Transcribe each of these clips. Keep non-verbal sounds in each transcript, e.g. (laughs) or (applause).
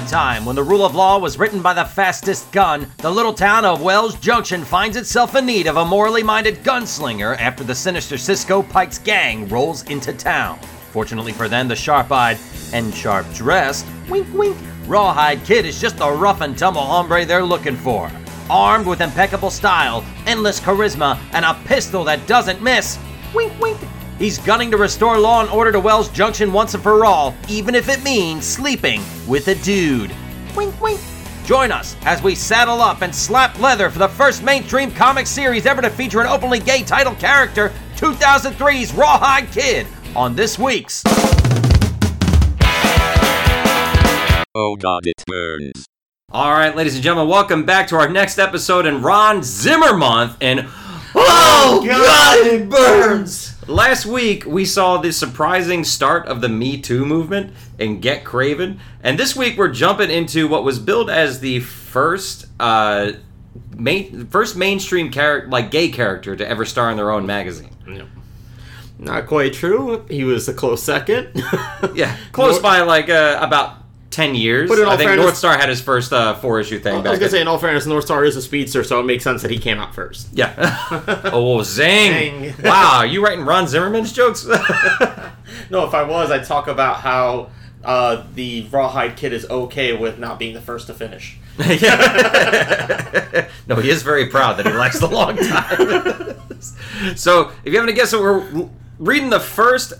a time when the rule of law was written by the fastest gun, the little town of Wells Junction finds itself in need of a morally minded gunslinger after the sinister Cisco Pikes gang rolls into town. Fortunately for them, the sharp eyed and sharp dressed, wink wink, Rawhide Kid is just the rough and tumble hombre they're looking for. Armed with impeccable style, endless charisma, and a pistol that doesn't miss, wink wink, He's gunning to restore law and order to Wells Junction once and for all, even if it means sleeping with a dude. Wink, wink. Join us as we saddle up and slap leather for the first mainstream comic series ever to feature an openly gay title character, 2003's Rawhide Kid, on this week's. Oh god, it burns. All right, ladies and gentlemen, welcome back to our next episode in Ron Zimmer month. And oh, oh god, it burns! Last week we saw the surprising start of the Me Too movement and Get Kraven, and this week we're jumping into what was billed as the first uh, main, first mainstream character, like gay character, to ever star in their own magazine. Not quite true. He was a close second. Yeah, (laughs) close Nor- by like uh, about ten years. But in all I think fairness- North Star had his first uh, four issue thing I was gonna say, in all fairness, North Star is a speedster, so it makes sense that he came out first. Yeah. (laughs) oh, zing! Zing. wow, are you writing Ron Zimmerman's jokes? (laughs) No, if I was, I'd talk about how uh, the Rawhide Kid is okay with not being the first to finish. (laughs) no, he is very proud that he likes the long time. so, if you haven't guessed, we're reading the first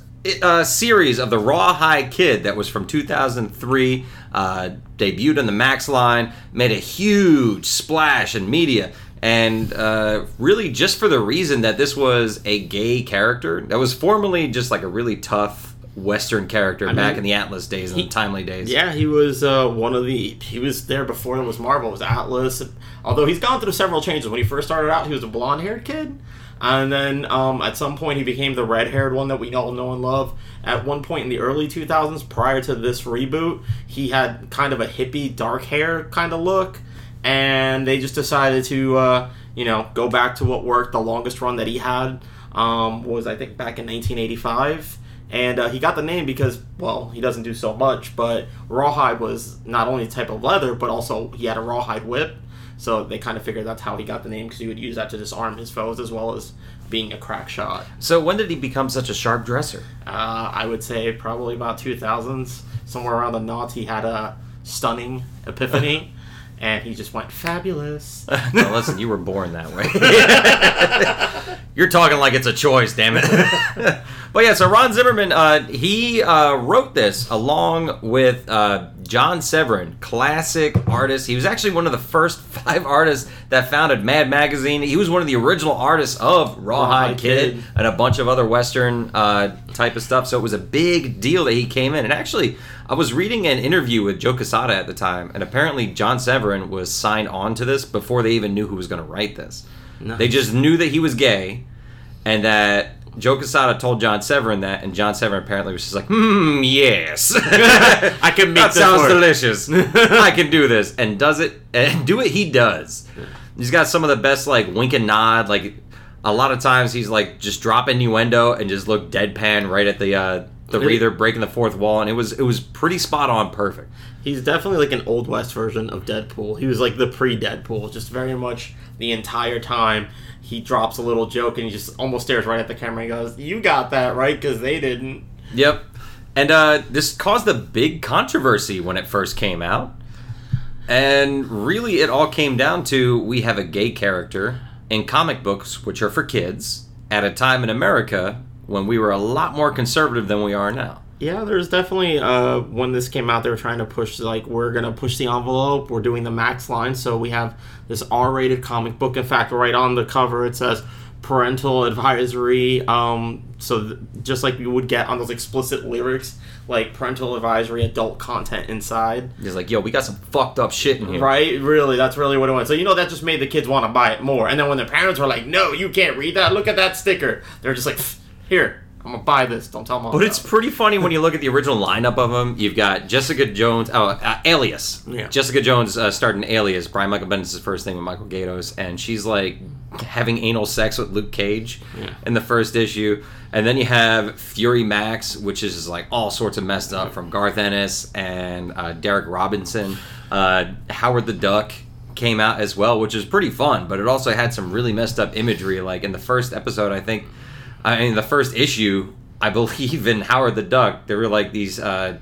uh, series of the Rawhide Kid that was from 2003. Uh, debuted on the Max line, made a huge splash in media. And uh, really, just for the reason that this was a gay character that was formerly just like a really tough Western character back mean, in the Atlas days and the timely days. Yeah, he was uh, one of the. He was there before it was Marvel. It was Atlas. Although he's gone through several changes. When he first started out, he was a blonde-haired kid, and then um, at some point he became the red-haired one that we all know and love. At one point in the early 2000s, prior to this reboot, he had kind of a hippie, dark hair kind of look, and they just decided to, uh, you know, go back to what worked. The longest run that he had um, was, I think, back in 1985 and uh, he got the name because well he doesn't do so much but rawhide was not only a type of leather but also he had a rawhide whip so they kind of figured that's how he got the name because he would use that to disarm his foes as well as being a crack shot So, when did he become such a sharp dresser? uh, i would say probably about 2000s somewhere around the knots he had a stunning epiphany (laughs) and he just went fabulous (laughs) listen, you were born that way. (laughs) You're talking like it's a choice, damn it. But yeah, so Ron Zimmerman, uh, he uh, wrote this along with uh, John Severin, classic artist. He was actually one of the first (laughs) five artists that founded Mad Magazine. He was one of the original artists of Rawhide Rawhide Kid, Kid. and a bunch of other Western uh, type of stuff. So it was a big deal that he came in. And actually, I was reading an interview with Joe Quesada at the time, and apparently John Severin was signed on to this before they even knew who was going to write this. They just knew that he was gay, and that Joe Quesada told John Severin that, and John Severin apparently was just like, hmm, yes. (laughs) I can make that sounds work." delicious. (laughs) I can do this. And does it, and do it, he does. He's got some of the best, like, wink and nod. Like, a lot of times he's, like, just drop innuendo and just look deadpan right at the, uh, the reader breaking the fourth wall. And it was, it was pretty spot on perfect. He's definitely like an old west version of Deadpool. He was like the pre-Deadpool, just very much the entire time. He drops a little joke and he just almost stares right at the camera and goes, "You got that right because they didn't." Yep. And uh, this caused a big controversy when it first came out. And really, it all came down to we have a gay character in comic books, which are for kids, at a time in America when we were a lot more conservative than we are now. Yeah, there's definitely uh, when this came out, they were trying to push like we're gonna push the envelope. We're doing the max line, so we have this R-rated comic book. In fact, right on the cover it says parental advisory. Um, so th- just like you would get on those explicit lyrics, like parental advisory, adult content inside. He's like, yo, we got some fucked up shit in here. Right, really, that's really what it was. So you know that just made the kids want to buy it more. And then when the parents were like, "No, you can't read that. Look at that sticker," they're just like, "Here, I'm gonna buy this. Don't tell mom." But it's about it." pretty funny when you look at the original lineup of them. You've got Jessica Jones, oh, uh, Alias. Yeah. Jessica Jones uh, starred in Alias. Brian Michael Bendis' first thing with Michael Gaydos, and she's like having anal sex with Luke Cage Yeah. in the first issue. And then you have Fury Max, which is like all sorts of messed up from Garth Ennis and uh, Derek Robinson. Uh, Howard the Duck came out as well, which is pretty fun, but it also had some really messed up imagery. Like in the first episode, I think, I mean, the first issue, I believe in Howard the Duck, there were like these. Uh,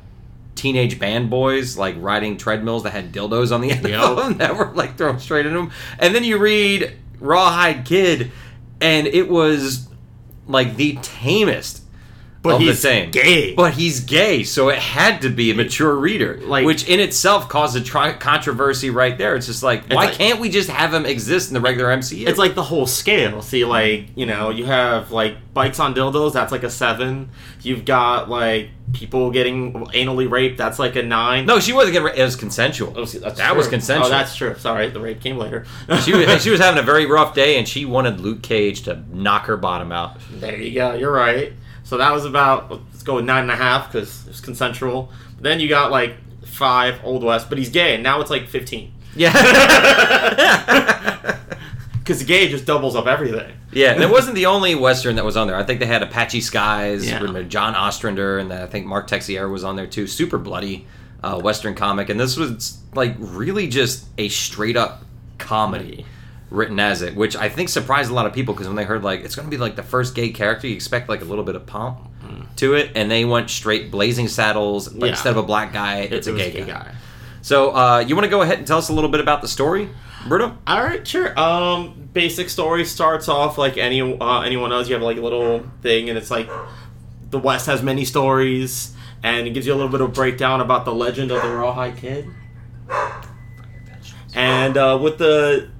teenage band boys like riding treadmills that had dildos on the end Yep. of them (laughs) that were like thrown straight at them. And then you read Rawhide Kid, and it was like the tamest But of he's the same. gay. But he's gay, so it had to be a mature reader. Like- which in itself caused a tri- controversy right there. It's just like, why like- can't we just have him exist in the regular MCU? It's like the whole scale. See, like you know, you have like bikes on dildos. That's like a seven. You've got like people getting anally raped. That's like a nine. no, she wasn't getting. It was consensual. Oh, see, that was consensual. Oh, that's true. Sorry, the rape came later. (laughs) she was (laughs) she was having a very rough day, and she wanted Luke Cage to knock her bottom out. There you go. You're right. So that was about let's go with nine and a half because it's consensual. then you got like five Old West, but he's gay. and Now it's like fifteen Yeah. (laughs) because gay just doubles up everything. Yeah, and it wasn't the only Western that was on there. I think they had Apache Skies, Yeah. John Ostrander, and I think Mark Texier was on there too. Super bloody uh, Western comic, and this was like really just a straight up comedy written as it, which I think surprised a lot of people because when they heard like it's going to be like the first gay character, you expect like a little bit of pomp to it, and they went straight blazing saddles, but Yeah. instead of a black guy, it's a It was gay guy. So uh, you want to go ahead and tell us a little bit about the story, Bruno? All right, sure. Um, basic story starts off like any uh, anyone else. You have like a little thing, and it's like the West has many stories, and it gives you a little bit of breakdown about the legend of the Rawhide Kid. And uh, with the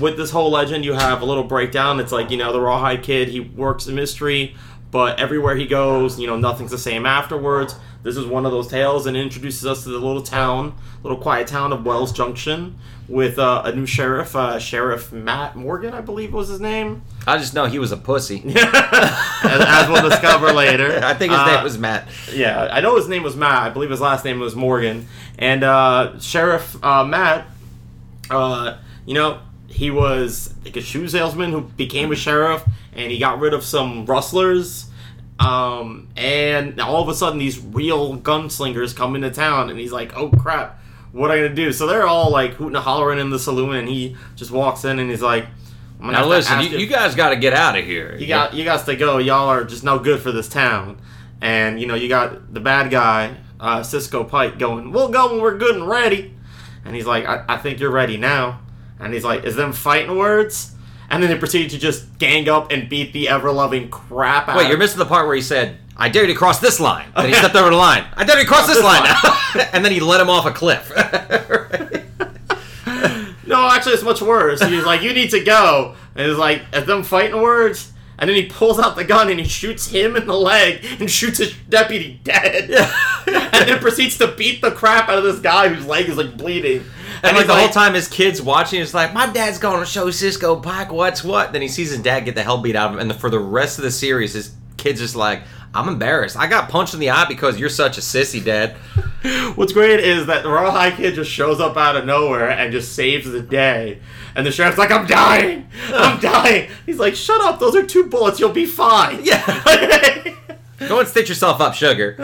with this whole legend, you have a little breakdown. It's like you know the Rawhide Kid. He works a mystery, but everywhere he goes, you know nothing's the same afterwards. This is one of those tales, and introduces us to the little town, little quiet town of Wells Junction, with uh, a new sheriff, uh, Sheriff Matt Morgan, I believe was his name, I just know he was a pussy. (laughs) as, as we'll discover later. (laughs) I think his Uh, name was Matt. yeah, I know his name was Matt. I believe his last name was Morgan. And uh, Sheriff uh, Matt, uh, you know, he was like a shoe salesman who became a sheriff, and he got rid of some rustlers. Um, and all of a sudden, these real gunslingers come into town, and he's like, "Oh crap, what am I gonna do?" So they're all like hooting and hollering in the saloon, and he just walks in and he's like, I'm gonna Now have to listen, you, you guys got to get out of here. you got you guys to go. Y'all are just no good for this town. And you know you got the bad guy, uh, Cisco Pike, going. We'll go when we're good and ready. And he's like, I, I think you're ready now. And he's like, Is them fighting words? And then they proceed to just gang up and beat the ever loving crap out. Wait, you're missing the part where he said, "I dare you to cross this line." And he stepped over the line. I dare you to cross this this line line. now. (laughs) and then he let him off a cliff. (laughs) No, actually, it's much worse. He's like, "You need to go," and he's like, "Is them fighting words?" And then he pulls out the gun and he shoots him in the leg and shoots his deputy dead. (laughs) and then proceeds to beat the crap out of this guy whose leg is like bleeding. And like the whole time, his kid's watching. It's like, my dad's going to show Cisco Pike what's what. Then he sees his dad get the hell beat out of him. And for the rest of the series, his kid's just like, I'm embarrassed. I got punched in the eye because you're such a sissy, dad. (laughs) What's great is that the Rawhide Kid just shows up out of nowhere and just saves the day. And the sheriff's like, I'm dying! I'm (laughs) dying! He's like, shut up, those are two bullets, you'll be fine! Yeah. (laughs) Go and stitch yourself up, sugar.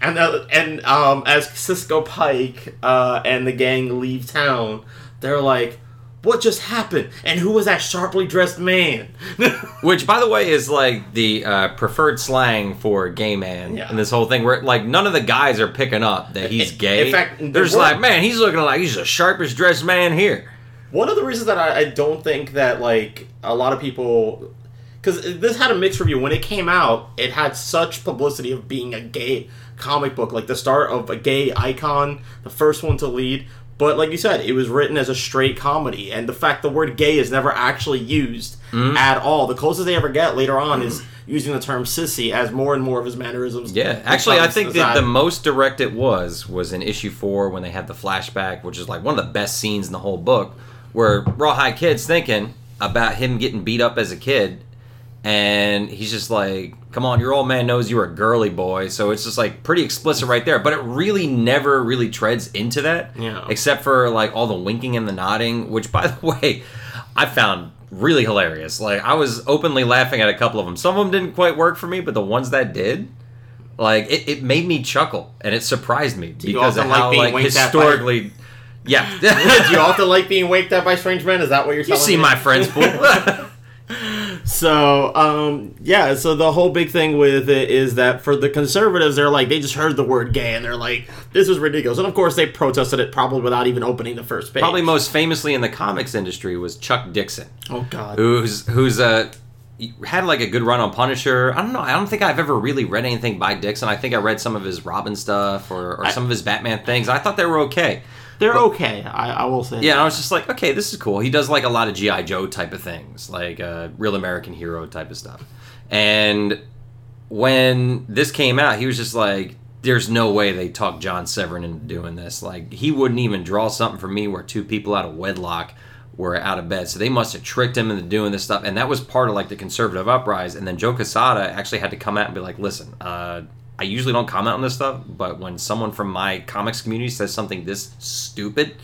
And uh, and um, as Cisco Pike uh, and the gang leave town, they're like, what just happened? And who was that sharply dressed man? (laughs) Which, by the way, is like the uh, preferred slang for gay man Yeah. in this whole thing, where like none of the guys are picking up that he's gay. in fact, they're the just like, man, he's looking like he's the sharpest dressed man here. One of the reasons that I, I don't think that like a lot of people, because this had a mixed review when it came out, it had such publicity of being a gay comic book, like the start of a gay icon, the first one to lead. But like you said, it was written as a straight comedy, and the fact the word "gay" is never actually used Mm-hmm. at all. The closest they ever get later on is using the term "sissy" as more and more of his mannerisms. Yeah, actually, I think that- the most direct it was was in issue four when they had the flashback, which is like one of the best scenes in the whole book, where Rawhide Kid's thinking about him getting beat up as a kid, and he's just like, come on, your old man knows you're a girly boy. So it's just like pretty explicit right there. But it really never really treads into that. Yeah. Except for like all the winking and the nodding, which (laughs) by the way, I found really hilarious. Like I was openly laughing at a couple of them. Some of them didn't quite work for me, but the ones that did, like it, it made me chuckle and it surprised me you because of like how like historically. (laughs) Yeah. Do you often like being waked up by strange men? Is that what you're talking about? you see me? my friends pool. (laughs) So, um, yeah, so the whole big thing with it is that for the conservatives, they're like, they just heard the word gay and they're like, this is ridiculous. And of course, they protested it probably without even opening the first page. Probably most famously in the comics industry was Chuck Dixon, Oh, God. who's who's uh, had like a good run on Punisher. I don't know. I don't think I've ever really read anything by Dixon. I think I read some of his Robin stuff or, or I- some of his Batman things. I thought they were okay. They're okay, I, I will say. Yeah, I was just like, okay, this is cool. He does like a lot of GI Joe type of things, like uh, real American hero type of stuff. And when this came out, he was just like, "There's no way they talked John Severin into doing this. Like, he wouldn't even draw something for me where two people out of wedlock were out of bed. So they must have tricked him into doing this stuff. And that was part of like the conservative uprising. And then Joe Quesada actually had to come out and be like, "Listen, uh, I usually don't comment on this stuff, but when someone from my comics community says something this stupid,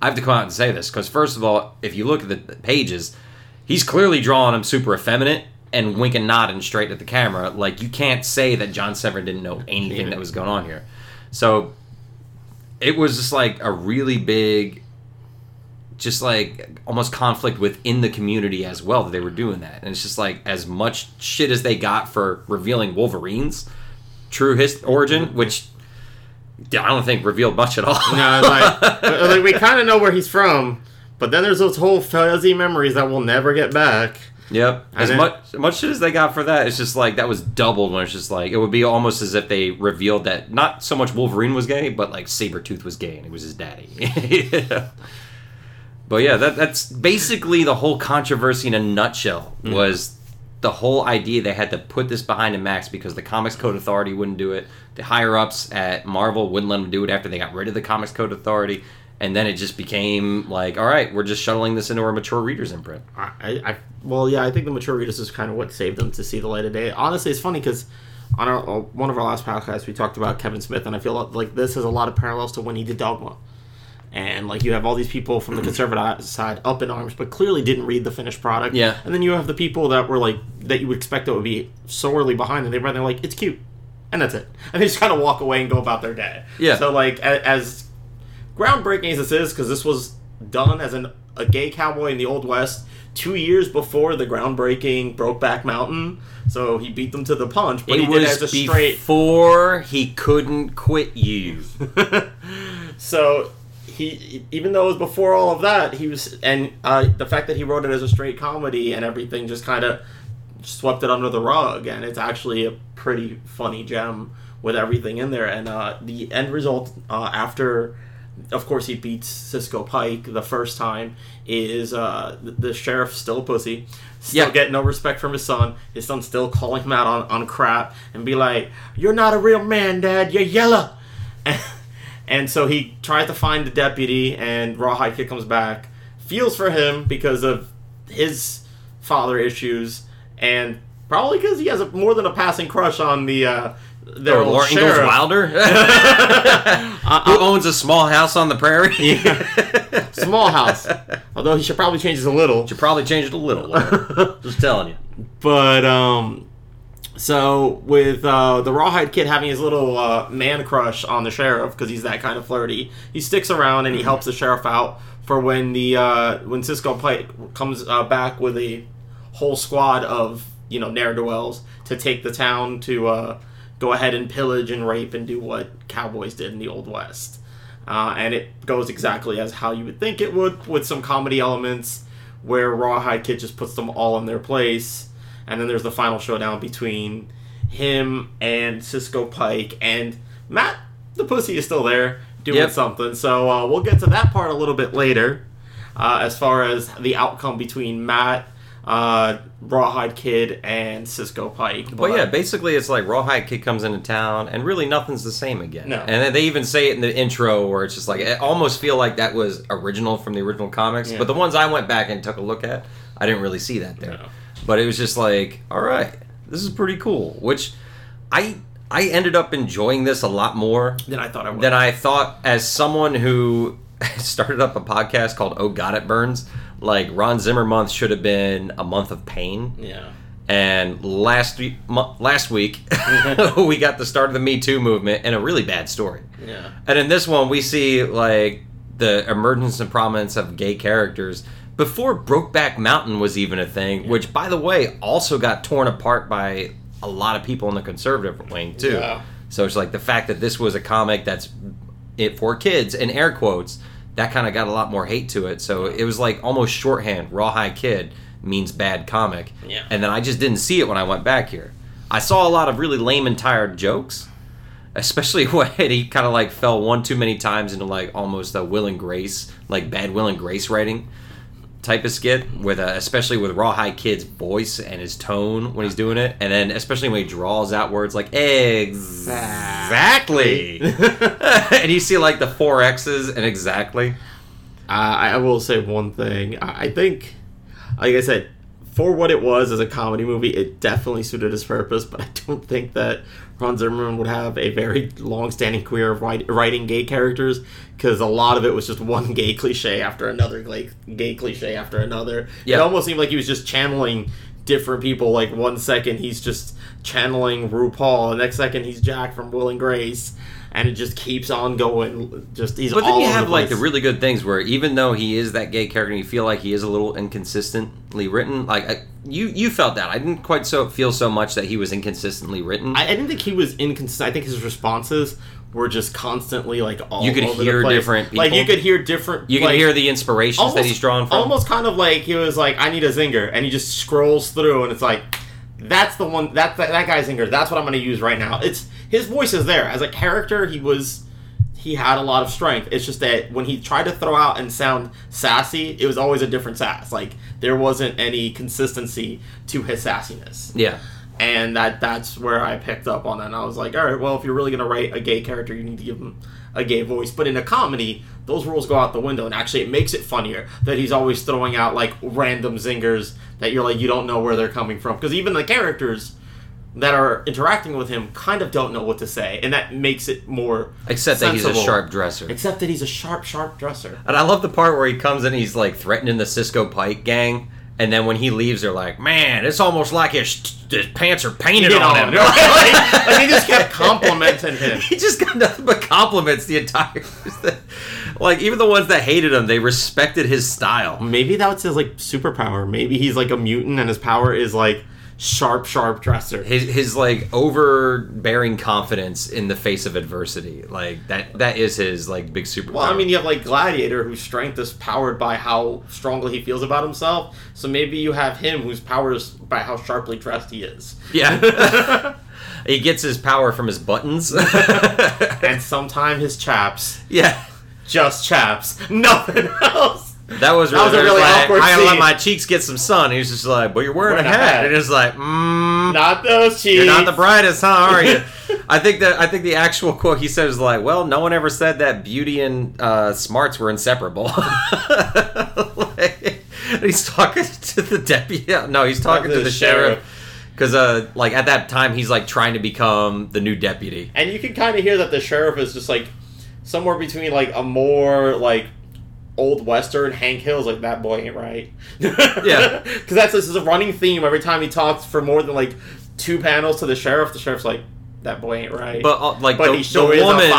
I have to come out and say this because first of all, if you look at the pages, he's clearly drawing him super effeminate and winking, nodding straight at the camera. Like you can't say that John Severin didn't know anything that was going on here. So it was just like a really big, just like almost conflict within the community as well that they were doing that. And it's just like as much shit as they got for revealing Wolverine's true his origin, mm-hmm. which I don't think revealed much at all. No, like, (laughs) like we kind of know where he's from, but then there's those whole fuzzy memories that we'll never get back. Yep. As then- much as much as they got for that, it's just like that was doubled when it's just like it would be almost as if they revealed that not so much Wolverine was gay, but like Sabretooth was gay and it was his daddy. (laughs) Yeah. But yeah, that that's basically the whole controversy in a nutshell mm-hmm. was the whole idea they had to put this behind a Max because the Comics Code Authority wouldn't do it. The higher ups at Marvel wouldn't let them do it after they got rid of the Comics Code Authority. And then it just became like, all right, we're just shuttling this into our mature readers imprint. I, I, well, yeah, I think the mature readers is kind of what saved them to see the light of day. Honestly, it's funny because on our uh, one of our last podcasts, we talked about Kevin Smith, and I feel like this has a lot of parallels to when he did Dogma. And like you have all these people from the mm-hmm. conservative side up in arms, but clearly didn't read the finished product. Yeah. And then you have the people that were like that you would expect that would be sorely behind, and they read, they're like, it's cute, and that's it, and they just kind of walk away and go about their day. Yeah. So like as groundbreaking as this is, because this was done as an, a gay cowboy in the Old West two years before the groundbreaking Brokeback Mountain. So he beat them to the punch, but it he did as a straight. before he couldn't quit you. (laughs) So he, even though it was before all of that, he was, and uh, the fact that he wrote it as a straight comedy and everything just kind of swept it under the rug, and it's actually a pretty funny gem with everything in there. And uh, the end result uh, after. Of course, he beats Cisco Pike the first time. Is uh, the, sheriff still a pussy? Still Yeah. getting no respect from his son. His son still calling him out on, on crap and be like, "You're not a real man, Dad. You're yellow." (laughs) And so he tries to find the deputy, and Rawhide Kid comes back, feels for him because of his father issues, and probably because he has a, more than a passing crush on the uh, their Or old Laura Ingalls. Wilder, (laughs) (laughs) who owns a small house on the prairie. (laughs) Small house, although he should probably change this a little. Should probably change it a little. Just telling you. But um, so with uh, the Rawhide Kid having his little uh, man crush on the sheriff because he's that kind of flirty, he sticks around and he helps the sheriff out for when the uh, when Cisco Pike comes uh, back with a whole squad of you know ne'er do wells to take the town to uh, go ahead and pillage and rape and do what cowboys did in the old west. Uh, and it goes exactly as how you would think it would, with some comedy elements, where Rawhide Kid just puts them all in their place, and then there's the final showdown between him and Cisco Pike, and Matt, the pussy, is still there doing Yep. something. So uh, we'll get to that part a little bit later, uh, as far as the outcome between Matt, uh, Rawhide Kid, and Cisco Pike. But yeah, basically it's like Rawhide Kid comes into town and really nothing's the same again. No. And then they even say it in the intro where it's just like I almost feel like that was original from the original comics. Yeah. But the ones I went back and took a look at, I didn't really see that there. No. But it was just like, all right, this is pretty cool. Which I I ended up enjoying this a lot more than I thought I would. than I thought. As someone who (laughs) started up a podcast called "Oh God It Burns," like Ron Zimmer month should have been a month of pain. yeah. And last week, last week, (laughs) (laughs) we got the start of the Me Too movement and a really bad story. Yeah. And in this one, we see like the emergence and prominence of gay characters before Brokeback Mountain was even a thing, which, by the way, also got torn apart by a lot of people in the conservative wing too. Yeah. So it's like the fact that this was a comic that's it for kids in air quotes that kind of got a lot more hate to it. So it was like almost shorthand. Rawhide Kid means bad comic. Yeah. And then I just didn't see it when I went back here. I saw a lot of really lame and tired jokes especially (laughs) when he kind of like fell one too many times into like almost a Will and Grace, like bad Will and Grace writing type of skit with uh, especially with Rawhide Kid's voice and his tone when he's doing it, and then especially when he draws out words like exactly, (laughs) and you see like the four X's and exactly. Uh, I will say one thing. I think, like I said, for what it was as a comedy movie, it definitely suited its purpose. But I don't think that Ron Zimmerman would have a very long-standing career of writing gay characters because a lot of it was just one gay cliche after another gay, gay cliche after another. Yeah. It almost seemed like he was just channeling different people. Like one second he's just channeling RuPaul, the next second he's Jack from Will and Grace. And it just keeps on going. Just he's But then you have the like the really good things where even though he is that gay character, and you feel like he is a little inconsistently written. Like I, you, you felt that. I didn't quite so feel so much that he was inconsistently written. I, I didn't think he was inconsistent. I think his responses were just constantly like all You could hear different Like you could hear different. you can like, hear the inspirations that he's drawn from. Almost kind of like he was like, "I need a zinger," and he just scrolls through, and it's like, "That's the one. That that, that guy's zinger. That's what I'm going to use right now." It's his voice is there as a character. He was. He had a lot of strength. It's just that when he tried to throw out and sound sassy, it was always a different sass. Like there wasn't any consistency to his sassiness yeah. and that that's where I picked up on that. And I was like, all right, well, if you're really gonna write a gay character, you need to give him a gay voice. But in a comedy, those rules go out the window, and actually, it makes it funnier that he's always throwing out like random zingers that you're like, you don't know where they're coming from, because even the characters that are interacting with him kind of don't know what to say, and that makes it more Except that he's a sharp dresser. Except that he's a sharp, sharp dresser. And I love the part where he comes in, he's like threatening the Cisco Pike gang, and then when he leaves, they're like, "Man, it's almost like his, his pants are painted know, on him." (laughs) like, (laughs) like, he just kept complimenting him. (laughs) he just got nothing but compliments the entire. like even the ones that hated him, they respected his style. Maybe that's his like superpower. Maybe he's like a mutant and his power is like sharp, sharp dresser. His, his like overbearing confidence in the face of adversity, like that that is his like big superpower. Well, I mean, you have like Gladiator, whose strength is powered by how strongly he feels about himself. So maybe you have him, whose power is by how sharply dressed he is. yeah. (laughs) (laughs) he gets his power from his buttons. (laughs) And sometimes his chaps, yeah. just chaps, nothing else. That was That really, was a really like, awkward I gotta let my cheeks get some sun. He was just like, but you're wearing a Wearing a hat. hat. And it's like, mm, Not those cheeks. you're not the brightest, huh? Are you? (laughs) I think that I think the actual quote he said is like, well, no one ever said that beauty and uh, smarts were inseparable. (laughs) like, he's talking to the deputy. No, he's talking to the, sheriff. Because, uh, like at that time, he's like trying to become the new deputy. And you can kind of hear that the sheriff is just like somewhere between like a more like old western Hank Hill's like that boy ain't right. (laughs) Yeah. (laughs) because that's this is a running theme every time he talks for more than like two panels to the sheriff. The sheriff's like that boy ain't right. But uh, like But the, he sure the woman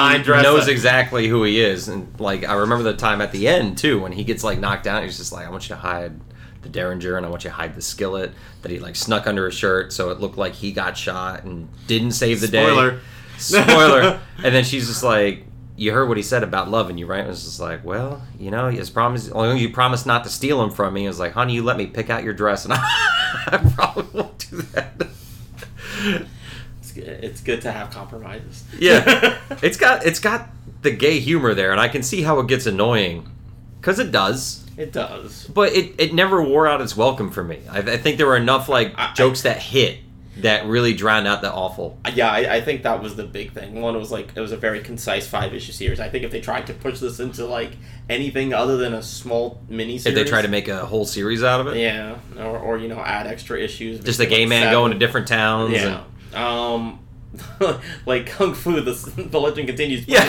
knows exactly who he is, and like I remember the time at the end too when he gets like knocked down. He's just like, I want you to hide the derringer and I want you to hide the skillet that he like snuck under his shirt so it looked like he got shot and didn't save the Spoiler. day. Spoiler. Spoiler. (laughs) and then she's just like. You heard what he said about loving you, right? It was just like, well, you know, his promise. Only you promised not to steal him from me. It was like, honey, you let me pick out your dress, and I, (laughs) I probably won't do that. it's, good. it's good to have compromises. Yeah, (laughs) it's got it's got the gay humor there, and I can see how it gets annoying, because it does. it does. But it, it never wore out its welcome for me. I, I think there were enough like I- jokes that hit that really drowned out the awful. Yeah, I, I think that was the big thing. One was like it was a very concise five issue series. I think if they tried to push this into like anything other than a small mini series, If they try to make a whole series out of it, yeah, or, or you know add extra issues, just the gay man seven. going to different towns. Yeah. and- Um, (laughs) like Kung Fu, the, (laughs) the legend continues. but, Yeah.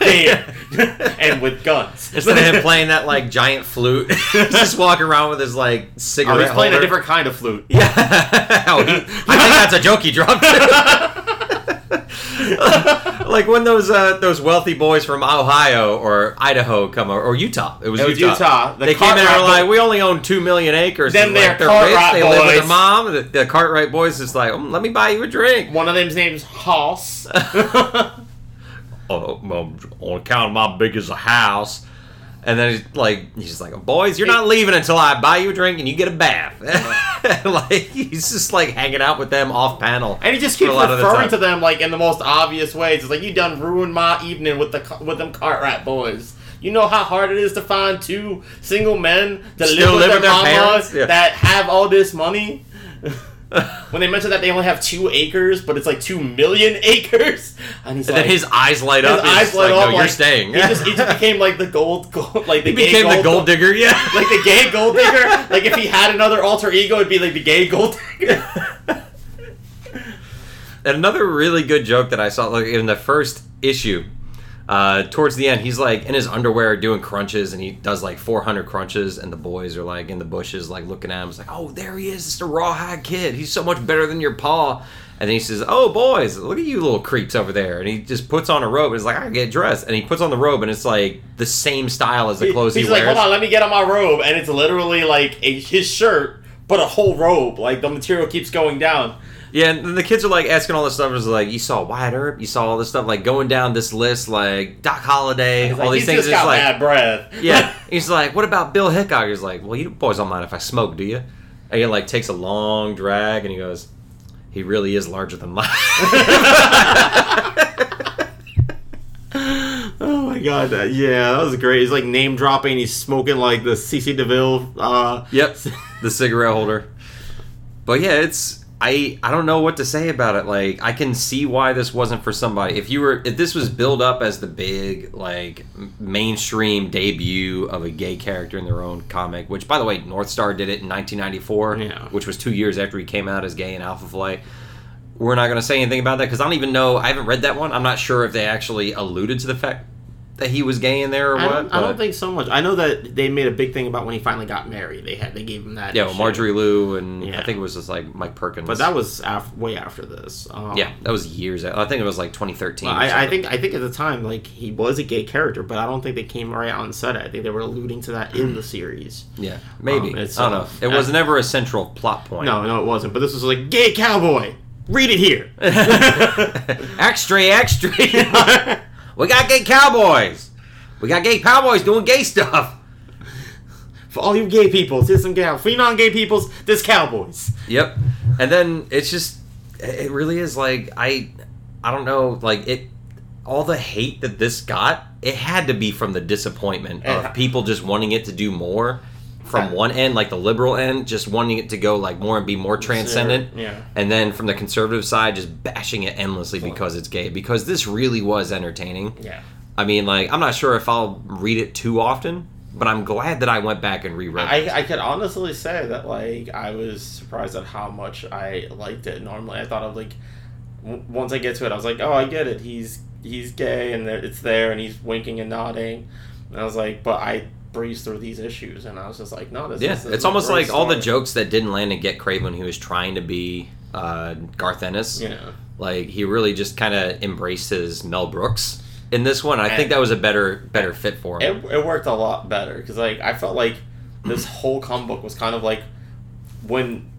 You know, there (laughs) and with guns. Instead of him playing that like giant flute, he's just walking around with his like Oh, cigarette. he's playing a different kind of flute. Yeah, oh, he, I think that's a joke he dropped. Like when those uh, those wealthy boys from Ohio or Idaho come over, or Utah. It was, It was Utah. Utah. The they came in and were like, "We only own two million acres." Then And, they're like, rich. Cartwright They live with their mom. The, the Cartwright boys is like, "Mm, "Let me buy you a drink." One of them's name's Hoss. (laughs) oh, on account of my big as a house. And then he's like, he's just like, boys, you're not leaving until I buy you a drink and you get a bath. (laughs) like he's just like hanging out with them off panel. And he just keeps of the referring to them like in the most obvious ways. It's like you done ruined my evening with the with them Cartwright boys. You know how hard it is to find two single men to Still live with their, their mama parents? Yeah. that have all this money. (laughs) when they mention that they only have two acres, but it's like two million (laughs) acres, and he's And like, then his eyes light his up. He's eyes light like, up. No, like, you're staying. He just, he just (laughs) became like the gold, gold like the He became the gold digger. Yeah. (laughs) like the gay gold digger. like if he had another alter ego, it'd be like the gay gold digger. And another really good joke that I saw like in the first issue, uh, towards the end, he's like in his underwear doing crunches, and he does like 400 crunches, and the boys are like in the bushes, like looking at him. It's like, oh, there he is, it's the rawhide kid. He's so much better than your paw. And then he says, "Oh, boys, look at you little creeps over there." And he just puts on a robe. And he's like, "I get dressed." And he puts on the robe, and it's like the same style as the clothes he, He's like, wears. hold on, let me get on my robe, and it's literally like a, his shirt, but a whole robe. Like the material keeps going down. Yeah, and then the kids are like asking all this stuff. It's like you saw Wyatt Earp, you saw all this stuff, like going down this list, like Doc Holliday, all like, these he's things. just got like, bad breath. (laughs) yeah. (laughs) He's like, what about Bill Hickok? He's like, well, you boys don't mind if I smoke, do you? And he like takes a long drag, and he goes, he really is larger than life. (laughs) Oh my god, that, yeah, that was great. He's like name dropping. He's smoking like the CC Deville. Uh, yep, the cigarette holder. But yeah, it's I I don't know what to say about it. Like I can see why this wasn't for somebody. If you were if this was built up as the big like mainstream debut of a gay character in their own comic, which by the way, North Star did it in 1994, Yeah. which was 2 years after he came out as gay in Alpha Flight. We're not going to say anything about that cuz I don't even know I haven't read that one. I'm not sure if they actually alluded to the fact that he was gay in there or I what. I don't think so much. I know that they made a big thing about when he finally got married. They had they gave him that. yeah, well. Marjorie Liu and Yeah. I think it was just like Mike Perkins. But that was af- way after this. Um, Yeah, that was years. I think it was like 2013. or I, I think I think at the time like he was a gay character, but I don't think they came right out and said it. I think they were alluding to that in the (clears throat) series. Yeah, maybe. Um, it's, I don't know. It was uh, never a central plot point. No, no, it wasn't. But this was like gay cowboy. Read it here. (laughs) extra, extra. (laughs) (laughs) we got gay cowboys. We got gay cowboys doing gay stuff. For all you gay peoples, here's some cow. For you non-gay peoples, there's cowboys. Yep. And then it's just, it really is like I, I don't know, like it. All the hate that this got, it had to be from the disappointment of people just wanting it to do more. From one end, like the liberal end, just wanting it to go like more and be more transcendent. Yeah. and then from the conservative side just bashing it endlessly because it's gay because this really was entertaining Yeah. i mean like i'm not sure if i'll read it too often but i'm glad that i went back and reread it I, I could honestly say that like I was surprised at how much I liked it. Normally, I thought of like w- once I get to it, I was like, oh, I get it. He's he's gay, and it's there, and he's winking and nodding. And I was like, but I breezed through these issues, and I was just like, no, this yeah is this it's almost like all the jokes that didn't land in get kraven when he was trying to be uh, garth ennis. Yeah. like he really just kind of embraced his mel brooks. In this one i think that was a better better fit for him. It, it worked a lot better because like I felt like this (clears throat) whole comic book was kind of like when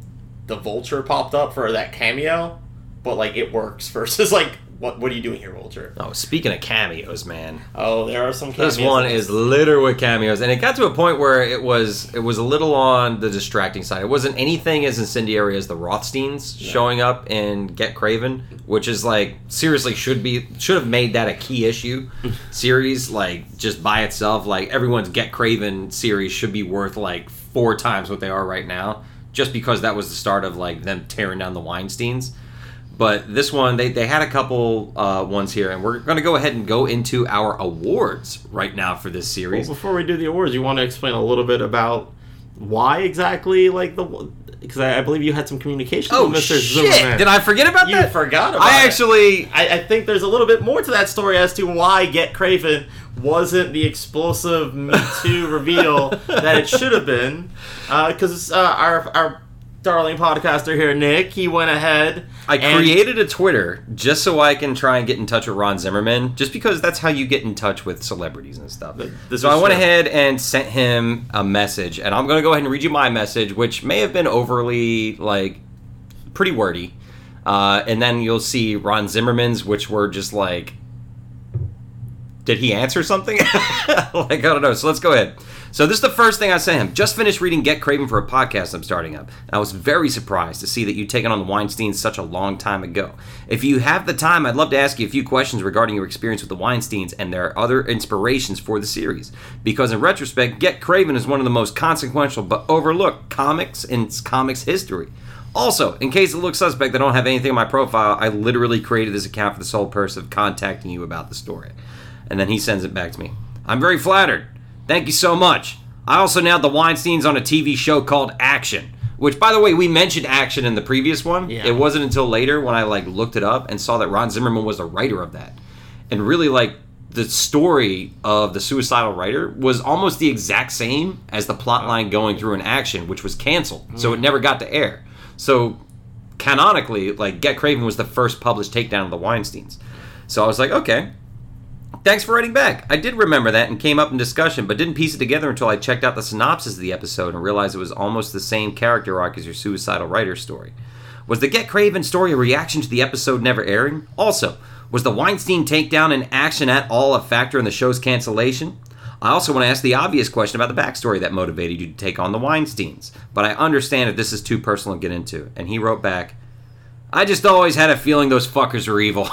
the vulture popped up for that cameo, but like it works (laughs) versus like what what are you doing here, Walter? oh speaking of cameos man Oh, there are some. Cameos This one is littered with cameos, and it got to a point where it was it was a little on the distracting side. It wasn't anything as incendiary as the Rothsteins showing up in Get Kraven, which is like seriously should be should have made that a key issue (laughs) series, like just by itself. Like everyone's Get Kraven series should be worth like four times what they are right now, just because that was the start of like them tearing down the Weinsteins. But this one, they, they had a couple uh, ones here, and we're going to go ahead and go into our awards right now for this series. Well, before we do the awards, you want to explain a little bit about why exactly, like the because I, I believe you had some communication oh, with Mr. shit! Zimmerman. Did I forget about You that? forgot about I actually. I, I think there's a little bit more to that story as to why Get Kraven wasn't the explosive Me Too reveal (laughs) that it should have been. Because uh, our our darling podcaster here, Nick, he went ahead. I created a Twitter just so I can try and get in touch with Ron Zimmerman, just because that's how you get in touch with celebrities and stuff. this so I went true. ahead and sent him a message, and I'm going to go ahead and read you my message, which may have been overly like pretty wordy, uh, and then you'll see Ron Zimmerman's, which were just like, did he answer something? (laughs) like I don't know. So let's go ahead. So this is the first thing I sent him. Just finished reading Get Kraven for a podcast I'm starting up. And I was very surprised to see that you'd taken on the Weinsteins such a long time ago. If you have the time, I'd love to ask you a few questions regarding your experience with the Weinsteins and their other inspirations for the series. Because in retrospect, Get Kraven is one of the most consequential but overlooked comics in comics history. Also, in case it looks suspect, I don't have anything on my profile. I literally created this account for the sole purpose of contacting you about the story. And then he sends it back to me. I'm very flattered. Thank you so much. I also nailed the Weinsteins on a TV show called Action, which, by the way, we mentioned Action in the previous one. Yeah. It wasn't until later when I like looked it up and saw that Ron Zimmerman was the writer of that, and really like the story of the suicidal writer was almost the exact same as the plot line going through in Action, which was canceled, so it mm. never got to air. So canonically, like Get Kraven was the first published takedown of the Weinsteins. So I was like, okay, thanks for writing back. I did remember that and came up in discussion, but didn't piece it together until I checked out the synopsis of the episode and realized it was almost the same character arc as your suicidal writer story. Was the Get Kraven story a reaction to the episode never airing? Also, was the Weinstein takedown in action at all a factor in the show's cancellation? I also want to ask the obvious question about the backstory that motivated you to take on the Weinsteins, but I understand if this is too personal to get into. And he wrote back, I just always had a feeling those fuckers were evil.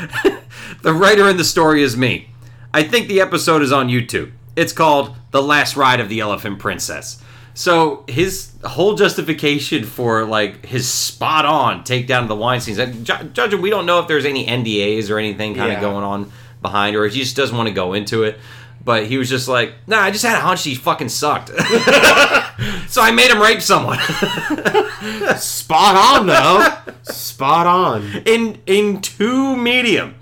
(laughs) the writer in the story is me. I think the episode is on YouTube. It's called The Last Ride of the Elephant Princess. So his whole justification for like his spot on takedown of the Weinsteins, and ju- judging, we don't know if there's any NDAs or anything kind Yeah. of going on behind, or he just doesn't want to go into it. But he was just like, nah, I just had a hunch he fucking sucked. (laughs) so I made him rape someone. (laughs) Spot on though. Spot on. in in two medium.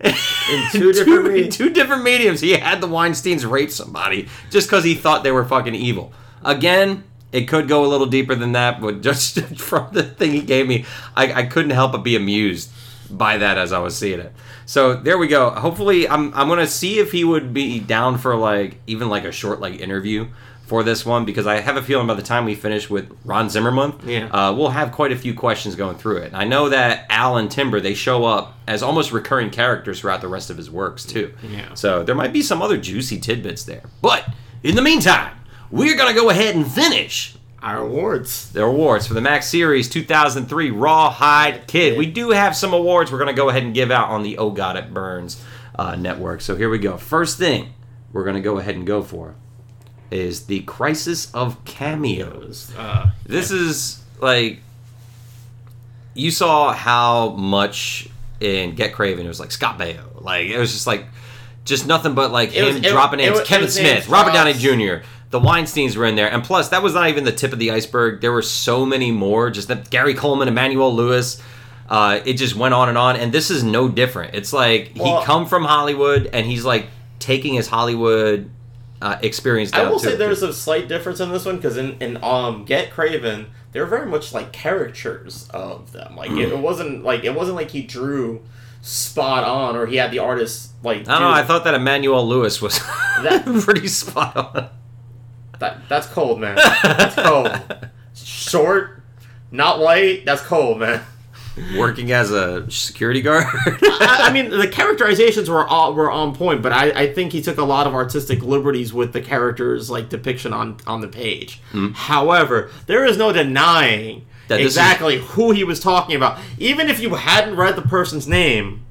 (laughs) In two different in me- two different mediums, he had the Weinsteins rape somebody just because he thought they were fucking evil. Again, it could go a little deeper than that, but just (laughs) from the thing he gave me, I, I couldn't help but be amused by that as I was seeing it. So there we go. Hopefully, I'm I'm gonna see if he would be down for like even like a short like interview for this one because I have a feeling by the time we finish with Ron Zimmerman, Yeah. uh, we'll have quite a few questions going through it. I know that Al and Timber they show up as almost recurring characters throughout the rest of his works too. Yeah. So there might be some other juicy tidbits there. But in the meantime, we're gonna go ahead and finish Our awards. the awards for the Max Series 2003 Rawhide Kid. We do have some awards we're going to go ahead and give out on the Oh God It Burns uh, network. So here we go. First thing we're going to go ahead and go for is the Crisis of Cameos. Uh, This is like you saw how much in Get Kraven it was like Scott Baio. Like it was just like just nothing but like It him it- dropping names. was- Kevin was Smith, Robert Downey. Jr. The Weinsteins were in there, and plus that was not even the tip of the iceberg. There were so many more. Just that Gary Coleman, Emmanuel Lewis. Uh, it just went on and on, and this is no different. It's like Well- he come from Hollywood, and he's like taking his Hollywood uh, experience. I will say there's a slight difference in this one because in, in um Get Kraven, they were very much like caricatures of them. Like it, it wasn't like it wasn't like he drew spot on or he had the artist like. I don't know. I thought that Emmanuel Lewis was (laughs) (laughs) That- pretty spot on. that that's cold, man. That's cold. (laughs) Short, not white. That's cold, man. Working as a security guard. I, I mean, the characterizations were all, were on point, but I, I think he took a lot of artistic liberties with the characters' like depiction on on the page. Hmm. However, there is no denying. That this is- exactly who he was talking about. Even if you hadn't read the person's name,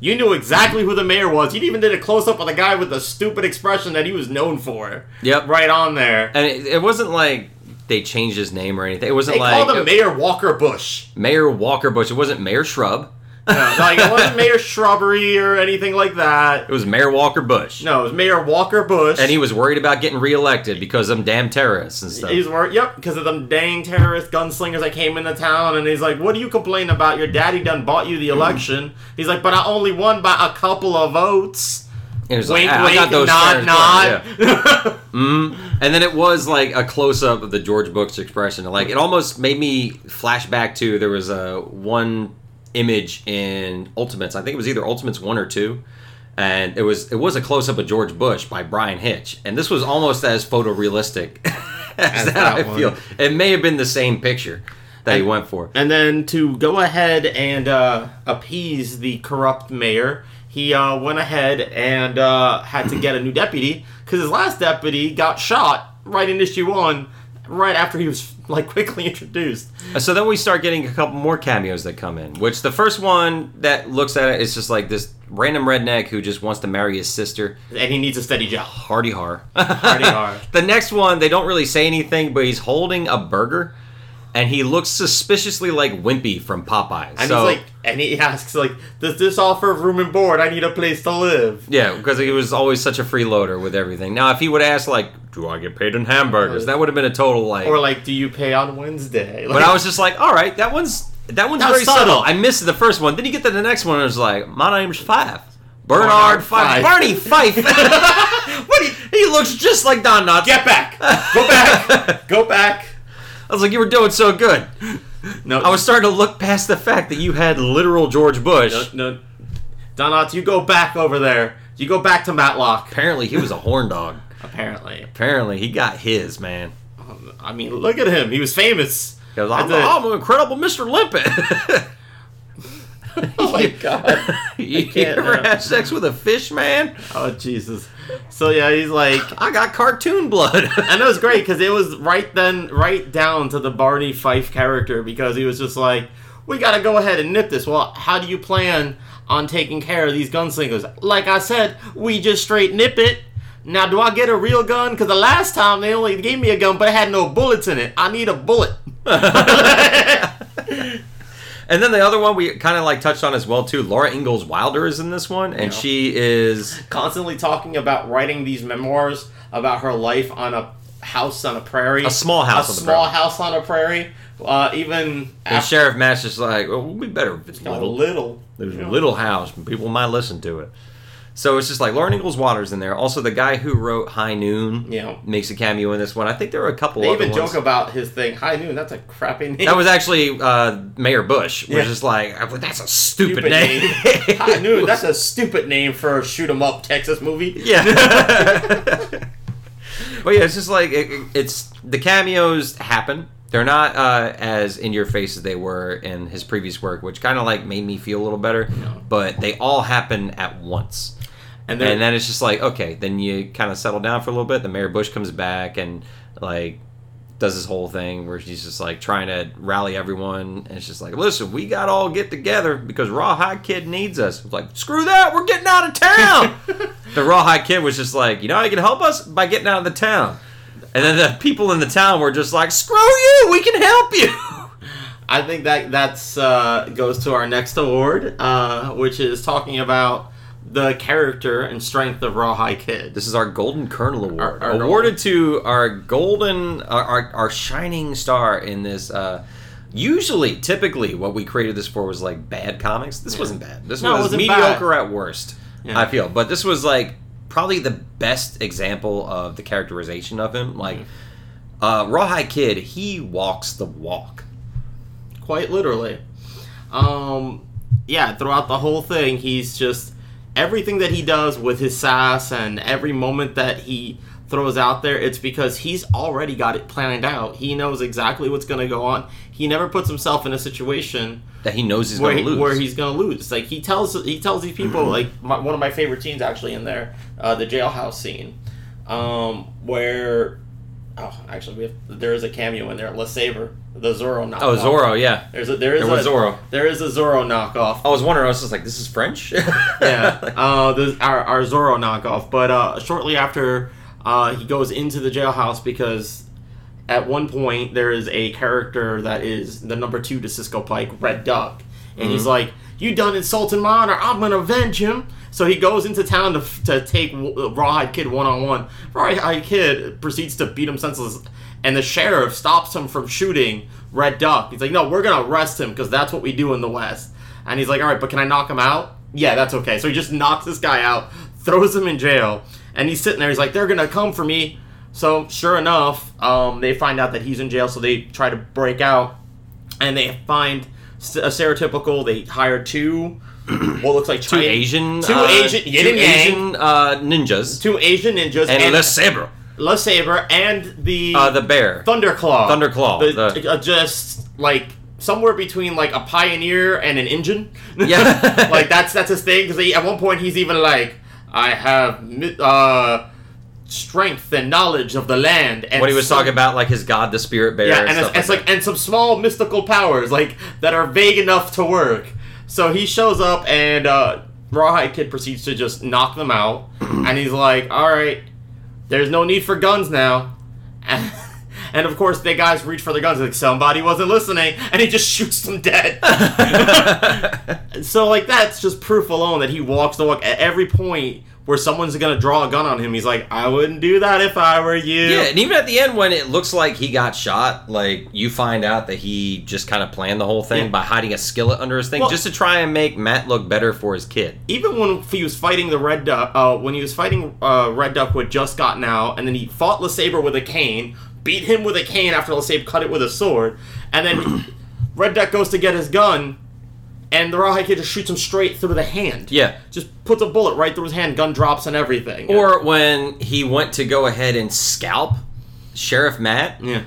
you knew exactly who the mayor was. You even did a close up of the guy with the stupid expression that he was known for. Yep. right on there. and it, it wasn't like they changed his name or anything. It wasn't They like called him Mayor Walker Bush. Mayor Walker Bush. It wasn't Mayor Shrub. No, like it wasn't (laughs) Mayor Shrubbery or anything like that. It was Mayor Walker Bush. No, it was Mayor Walker Bush. And he was worried about getting reelected because of them damn terrorists and stuff. He's worried, yep, because of them dang terrorist gunslingers that came into town, and he's like, "What do you complain about? Your daddy done bought you the Mm. (clears throat) election." He's like, "But I only won by a couple of votes." And he was Wink, like, "Ah, I wink, got those nod, fair nod. and square," (laughs) And then it was like a close up of the George Bush expression. Like it almost made me flash back to there was a one image in Ultimates. I think it was either Ultimates one or two, and it was it was a close up of George Bush by Bryan Hitch, and this was almost as photorealistic (laughs) as, As that, that I one. feel. It may have been the same picture that he went for. And then to go ahead and uh, appease the corrupt mayor, he uh, went ahead and uh, had to get a new deputy because his last deputy got shot right in issue one, right after he was like (laughs) quickly introduced. So then we start getting a couple more cameos that come in. Which the first one that looks at it is just like this random redneck who just wants to marry his sister. And he needs a steady job. Hardy har. Hardy har. (laughs) the next one, they don't really say anything, but he's holding a burger, and he looks suspiciously like Wimpy from Popeyes. And so he's like, and he asks like, "Does this offer room and board? I need a place to live." yeah, because he was always such a freeloader with everything. Now, if he would ask like, "Do I get paid in hamburgers?" That would have been a total like. Or like, "Do you pay on Wednesday?" Like, (laughs) But I was just like, all right, that one's that one's very subtle. subtle. I missed the first one. Then you get to the next one, and it's like, my name's Fife. Bernard, Bernard Fife. Fife. Barney Fife. (laughs) what? He, he looks just like Don Knotts. get back, go back, (laughs) go back. I was like, you were doing so good. No, I was starting to look past the fact that you had literal George Bush. no, no. Don Knotts, you go back over there. You go back to Matlock. Apparently, he was a horn dog. (laughs) Apparently, Apparently, he got his man. Um, I mean, look at him. He was famous. He goes, I'm, it. I'm an incredible Mr. Limpet. (laughs) Oh my (laughs) god. you can't, ever have sex with a fish, man? Oh Jesus. So yeah, he's like, I got cartoon blood. (laughs) and it was great because it was right then, right down to the Barney Fife character because he was just like, we got to go ahead and nip this. Well, how do you plan on taking care of these gunslingers? Like I said, we just straight nip it. Now, do I get a real gun? Because the last time they only gave me a gun, but it had no bullets in it. I need a bullet. (laughs) (laughs) And then the other one we kind of like touched on as well too. Laura Ingalls Wilder is in this one, and Yeah. she is Constantly talking about writing these memoirs about her life on a house on a prairie, A small house a on small prairie. house on a prairie. Uh, even after Sheriff Matt is like, well, we better if it's a little. little, There's a little house, and people might listen to it. So it's just like Lauren Ingalls Waters in there. Also, the guy who wrote High Noon Yeah. makes a cameo in this one. I think there were a couple They even ones. joke about his thing. High noon. That's a crappy name. that was actually uh, Mayor Bush. Was Yeah. just like, "Oh, that's a stupid, stupid name. name. (laughs) High noon. That's a stupid name for a shoot 'em up Texas movie. Yeah. (laughs) but yeah, it's just like it, it- it's the cameos happen. They're not uh, as in your face as they were in his previous work, which kind of like made me feel a little better. But they all happen at once, And then, and then it's just like okay, then you kind of settle down for a little bit. The Mayor Bush comes back and like does this whole thing where she's just like trying to rally everyone, and it's just like, listen, we got all get together because Rawhide Kid needs us. It's like, screw that, we're getting out of town. (laughs) the Rawhide Kid was just like, you know how you can help us by getting out of the town. And then the people in the town were just like, screw you, we can help you. I think that that's uh, goes to our next award, uh, which is talking about the character and strength of Rawhide Kid. This is our Golden Colonel Award, Our- our awarded to our golden, our, our, our shining star in this. Uh, usually, typically, what we created this for was like bad comics. This wasn't bad. This No, was wasn't mediocre at worst. Yeah. I feel, but this was like probably the best example of the characterization of him. Like, Mm-hmm. uh, Rawhide Kid, he walks the walk. quite literally. Um, yeah, throughout the whole thing, he's just everything that he does with his sass and every moment that he throws out there, it's because he's already got it planned out. He knows exactly what's going to go on. He never puts himself in a situation That he knows he's going he, to lose. where he's going to lose. Like he tells he tells these people (clears throat) like my, one of my favorite scenes actually in there, uh, the jailhouse scene, um, where oh actually we have, there is a cameo in there, Le Sabre, the Zorro knockoff. oh, Zorro, yeah. There's a there is There was a Zorro. there is a Zorro knockoff. I was wondering. I was just like, "This is French." (laughs) yeah, uh, the, our our Zorro knockoff. But uh, shortly after, uh, he goes into the jailhouse because at one point there is a character that is the number two to Cisco Pike, Red Duck, and he's like, "You done insulting my honor? I'm gonna avenge him." So he goes into town to, to take Rawhide Kid one on one. Rawhide Kid proceeds to beat him senseless, and the sheriff stops him from shooting Red Duck. He's like, "No, we're gonna arrest him because that's what we do in the West." And he's like, "All right, but can I knock him out?" Yeah, that's okay. So he just knocks this guy out, throws him in jail, and he's sitting there. He's like, "They're gonna come for me." So sure enough, um, they find out that he's in jail. So they try to break out, and they find a stereotypical. They hire two, (clears throat) what looks like Two Asian, two uh, Asian, yin two Asian uh, ninjas, two Asian ninjas, and, and Le Sabre, Le Saber, and the uh, the bear. Thunderclaw. Thunderclaw, The, the- uh, just like somewhere between like a pioneer and an engine. Yeah. (laughs) like that's that's his thing. Because at one point he's even like, I have uh, strength and knowledge of the land. And when he was some- talking about like his god, the spirit bear. yeah, and and it's, stuff it's like and some small mystical powers like that are vague enough to work. So he shows up and uh, Rawhide Kid proceeds to just knock them out, (clears throat) and he's like, "All right, there's no need for guns now." And, of course, the guys reach for their guns like somebody wasn't listening, and he just (laughs) shoots them dead. (laughs) so like that's just proof alone that he walks the walk at every point where someone's gonna draw a gun on him. He's like, "I wouldn't do that if I were you." Yeah, and even at the end when it looks like he got shot, like you find out that he just kind of planned the whole thing Yeah. by hiding a skillet under his thing Well- just to try and make Matt look better for his kid. even when he was fighting the Red Duck, uh, when he was fighting uh, Red Duck who had just gotten out, and then he fought LeSabre with a cane, beat him with a cane after LeSabre cut it with a sword, and then (clears throat) Red Duck goes to get his gun, and the Rawhide Kid just shoots him straight through the hand. Yeah. Just puts a bullet right through his hand, gun drops and everything. Or when he went to go ahead and scalp Sheriff Matt, yeah.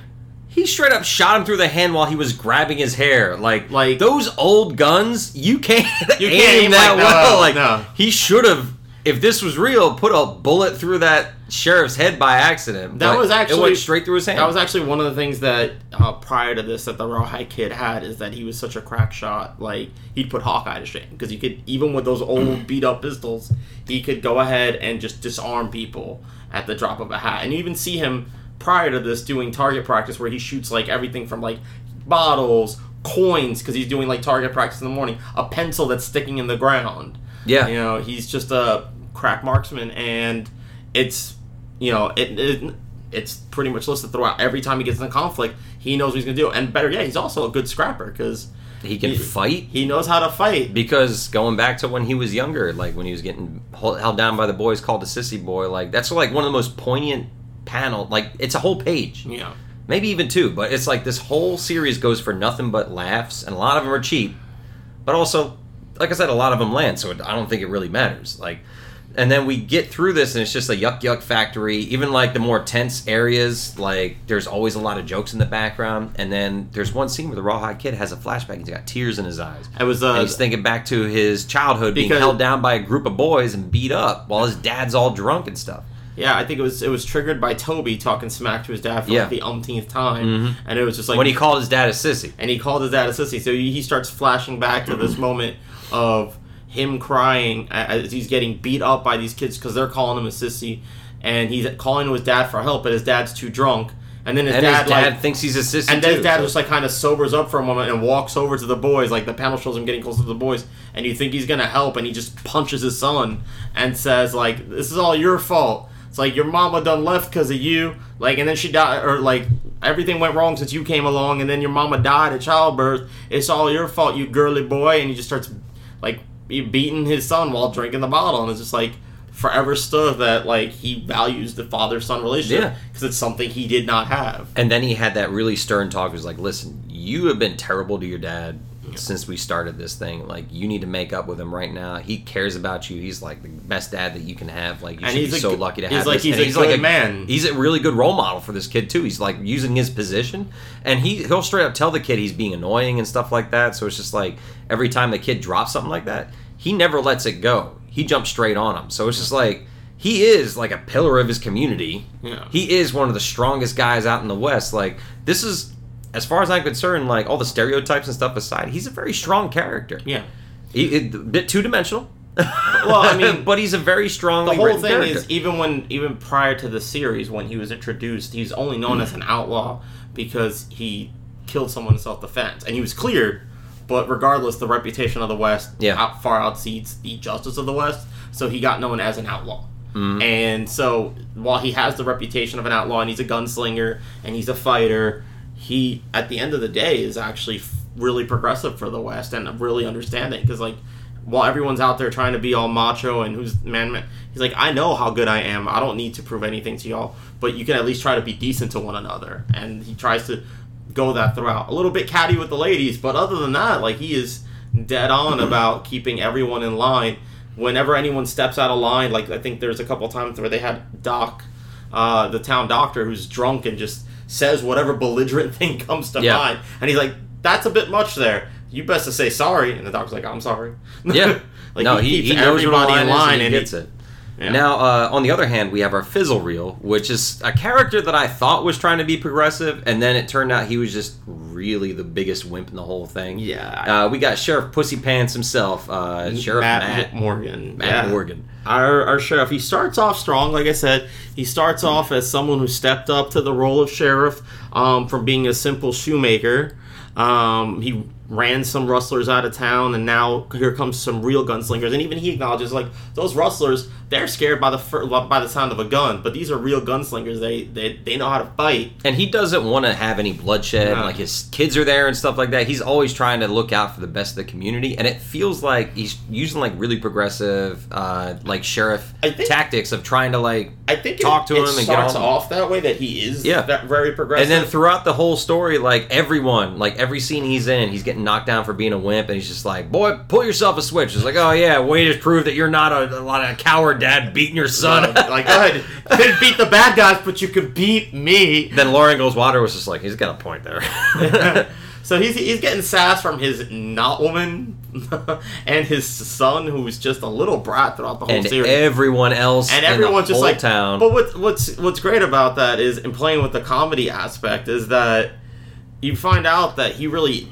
he straight up shot him through the hand while he was grabbing his hair. Like, Like- those old guns, you can't You (laughs) can't aim that like well. that, like no. he should have, if this was real, put a bullet through that sheriff's head by accident. That But was actually it went straight through his hand. That was actually one of the things that uh, prior to this that the Rawhide Kid had is that he was such a crack shot. Like he'd put Hawkeye to shame because he could even with those old (clears throat) beat up pistols, he could go ahead and just disarm people at the drop of a hat. And you even see him prior to this doing target practice where he shoots like everything from like bottles, coins because he's doing like target practice in the morning, a pencil that's sticking in the ground. yeah. You know, he's just a crack marksman, and it's you know it, it it's pretty much listed throughout. Every time he gets in a conflict, he knows what he's gonna do, and better yet, he's also a good scrapper because he can he- fight. he knows how to fight. because going back to when he was younger, like when he was getting held held down by the boys called a sissy boy, like that's like one of the most poignant panel. Like it's a whole page, Yeah. maybe even two, but it's like this whole series goes for nothing but laughs, and a lot of them are cheap, but also, like I said, a lot of them land, so it, I don't think it really matters. Like. And then we get through this, and it's just a yuck yuck factory. Even like the more tense areas, like there's always a lot of jokes in the background. And then there's one scene where the rawhide kid has a flashback. He's got tears in his eyes. I was And uh, he's thinking back to his childhood being held down by a group of boys and beat up while his dad's all drunk and stuff. yeah, I think it was it was triggered by Toby talking smack to his dad for Yeah. like the umpteenth time, Mhm. and it was just like when he called his dad a sissy. and he called his dad a sissy. So he starts flashing back to this (clears throat) moment of him crying as he's getting beat up by these kids because they're calling him a sissy, and he's calling to his dad for help, but his dad's too drunk. And then his And dad, his dad like, thinks he's a sissy and then his dad so- just like kind of sobers up for a moment and walks over to the boys. Like the panel shows him getting closer to the boys, and you think he's gonna help, and he just punches his son and says like, "This is all your fault." It's like your mama done left because of you. Like, and then she died, or like everything went wrong since you came along, and then your mama died at childbirth. It's all your fault, you girly boy. And he just starts like be- beating his son while drinking the bottle, and it's just like forever stood that like he values the father son relationship Yeah. because it's something he did not have. And then he had that really stern talk. He was like, "Listen, you have been terrible to your dad since we started this thing. Like, you need to make up with him right now. He cares about you. He's like the best dad that you can have. Like, you And should he's be so good- lucky to he's have like- this." he's And a good man. He's a really good role model for this kid too. He's like using his position, and he he'll straight up tell the kid he's being annoying and stuff like that. So it's just like every time the kid drops something like that, he never lets it go. He jumps straight on him. So it's just like. He is like a pillar of his community. Yeah. He is one of the strongest guys out in the West. Like this is, as far as I'm concerned, like all the stereotypes and stuff aside, he's a very strong character. Yeah. He, a bit two dimensional, Well, I mean, (laughs) but he's a very strong. Character. The whole thing is even when even prior to the series when he was introduced he's only known as an outlaw because he killed someone in self-defense and he was cleared but regardless the reputation of the west Yeah. out, far outseeds the justice of the west so he got known as an outlaw Mm-hmm. and so while he has the reputation of an outlaw and he's a gunslinger and he's a fighter he at the end of the day is actually really progressive for the west and really understanding because like while everyone's out there trying to be all macho and who's man, man he's like i know how good i am. I don't need to prove anything to y'all but you can at least try to be decent to one another. And he tries to go that throughout. A little bit catty with the ladies but other than that like he is dead on about keeping everyone in line. Whenever anyone steps out of line like i think there's a couple times where they had doc uh, the town doctor who's drunk and just says whatever belligerent (laughs) thing comes to Yeah. mind and he's like that's a bit much there you best to say sorry and the doctor's like i'm sorry (laughs) Yeah. like no, he, keeps he knows everybody line in line and he gets he- it. Yeah. Now, uh, on the other hand, we have our Fizzle Reel, which is a character that I thought was trying to be progressive, and then it turned out he was just really the biggest wimp in the whole thing. Yeah. Uh, we got Sheriff Pussy Pants himself, uh, Sheriff Matt, Matt, Morgan. Matt yeah. Morgan. Our, our sheriff. He starts off strong, like I said. He starts off as someone who stepped up to the role of sheriff um, from being a simple shoemaker. Um, he ran some rustlers out of town, and now here comes some real gunslingers. And even he acknowledges, like those rustlers, they're scared by the fir- by the sound of a gun, but these are real gunslingers. They they, they know how to fight. And he doesn't want to have any bloodshed. No. Like his kids are there and stuff like that. He's always trying to look out for the best of the community. And it feels like he's using like really progressive, uh, like sheriff think- tactics of trying to like I think Talk it, to him and get on- off that way that he is Yeah. that very progressive. And then throughout the whole story, like everyone, like every scene he's in, he's getting knocked down for being a wimp, and he's just like, "Boy, pull yourself a switch." It's like, "Oh yeah, way to prove that you're not a, a lot of coward, dad, beating your son." like, go ahead. You can beat the bad guys, but you can beat me. then Lauren Goes Water was just like, "He's got a point there." (laughs) so he's he's getting sass from his not woman (laughs) and his son, who's just a little brat throughout the whole and series. everyone else, and in everyone's the just whole like town. But what's what's what's great about that is in playing with the comedy aspect is that you find out that he really,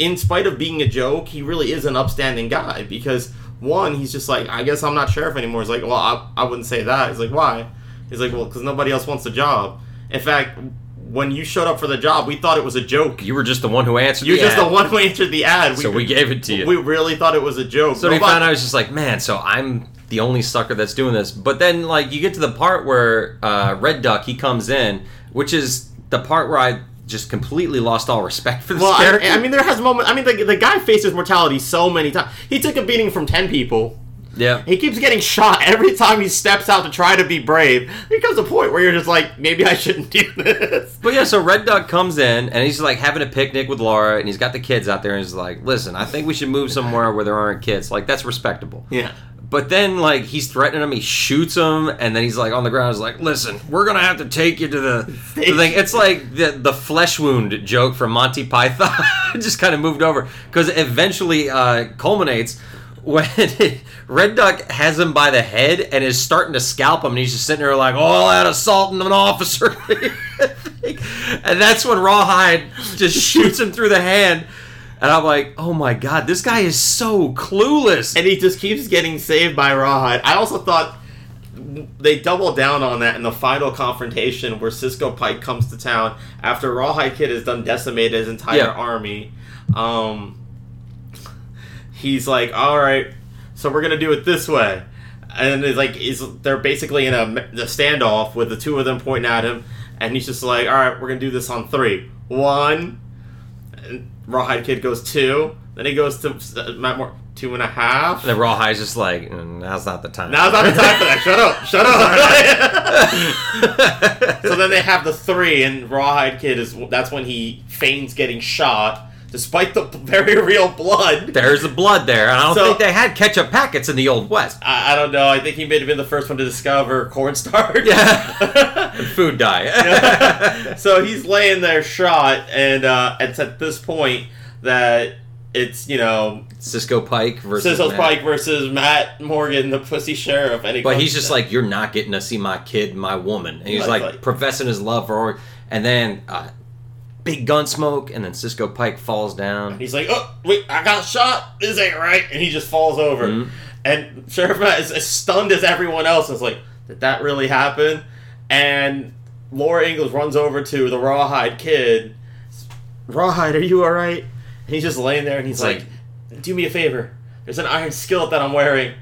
in spite of being a joke, he really is an upstanding guy because one, he's just like, I guess I'm not sheriff anymore. He's like, well, I, I wouldn't say that. He's like, why? He's like, well, because nobody else wants the job. In fact, when you showed up for the job, we thought it was a joke. you were just the one who answered. You're the just ad. the one who answered the ad. So we gave it to you. We really thought it was a joke. So we Nobody- found out, I was just like, man, so I'm the only sucker that's doing this. But then, like, you get to the part where uh, Red Duck he comes in, which is the part where I just completely lost all respect for this Well, character. I, I mean, there has moments. I mean, the, the guy faces mortality so many times. He took a beating from ten people. yeah, He keeps getting shot every time he steps out to try to be brave. There comes a point where you're just like, maybe I shouldn't do this. But yeah, so Red Duck comes in and he's like having a picnic with Laura, and he's got the kids out there, and he's like, "Listen, I think we should move somewhere where there aren't kids. Like that's respectable." Yeah. But then, like, he's threatening him. He shoots him, and then he's like on the ground. He's like, "Listen, we're gonna have to take you to the, the thing." It's like the the flesh wound joke from Monty Python. (laughs) just kind of moved over because eventually uh, culminates when (laughs) Red Duck has him by the head and is starting to scalp him, and he's just sitting there like, "Oh, that assaulting an officer," (laughs) and that's when Rawhide just shoots him through the hand. And I'm like, oh my god, this guy is so clueless. And he just keeps getting saved by Rawhide. I also thought they doubled down on that in the final confrontation where Cisco Pike comes to town after Rawhide Kid has done decimated his entire Yeah. army. Um, he's like, all right, so we're gonna do it this way. And it's like, is they're basically in a, a standoff with the two of them pointing at him, and he's just like, all right, we're gonna do this on three. One, Rawhide Kid goes two. Then he goes to uh, Matt Moore two and a half. And then Rawhide's just like, mm, now's not the time. Now's not the time for that. Shut up. Shut up. (laughs) so then they have the three, and Rawhide Kid is that's when he feigns getting shot, despite the (laughs) very real blood. There's the blood there. I don't So- think they had ketchup packets in the old west. I, I don't know. I think he may have been the first one to discover cornstarch. Yeah. (laughs) Food dye. (laughs) so he's laying there shot, and uh, it's at this point that it's you know Cisco Pike versus. Sizzle Matt. Pike versus Matt Morgan, the pussy sheriff, and But he's just down. like, you're not getting to see my kid, my woman. And he's Like- like, like- professing his love for her. And then uh, big gun smoke, and then Cisco Pike falls down. He's like, oh, wait, I got shot. This ain't right. And he just falls over. Mhm. And Sheriff Matt is as stunned as everyone else. Is like, did that really happen? And Laura Ingalls runs over to the Rawhide kid. Rawhide, are you all right? And he's just laying there, and he's It's like, "Do me a favor. There's an iron skillet that I'm wearing,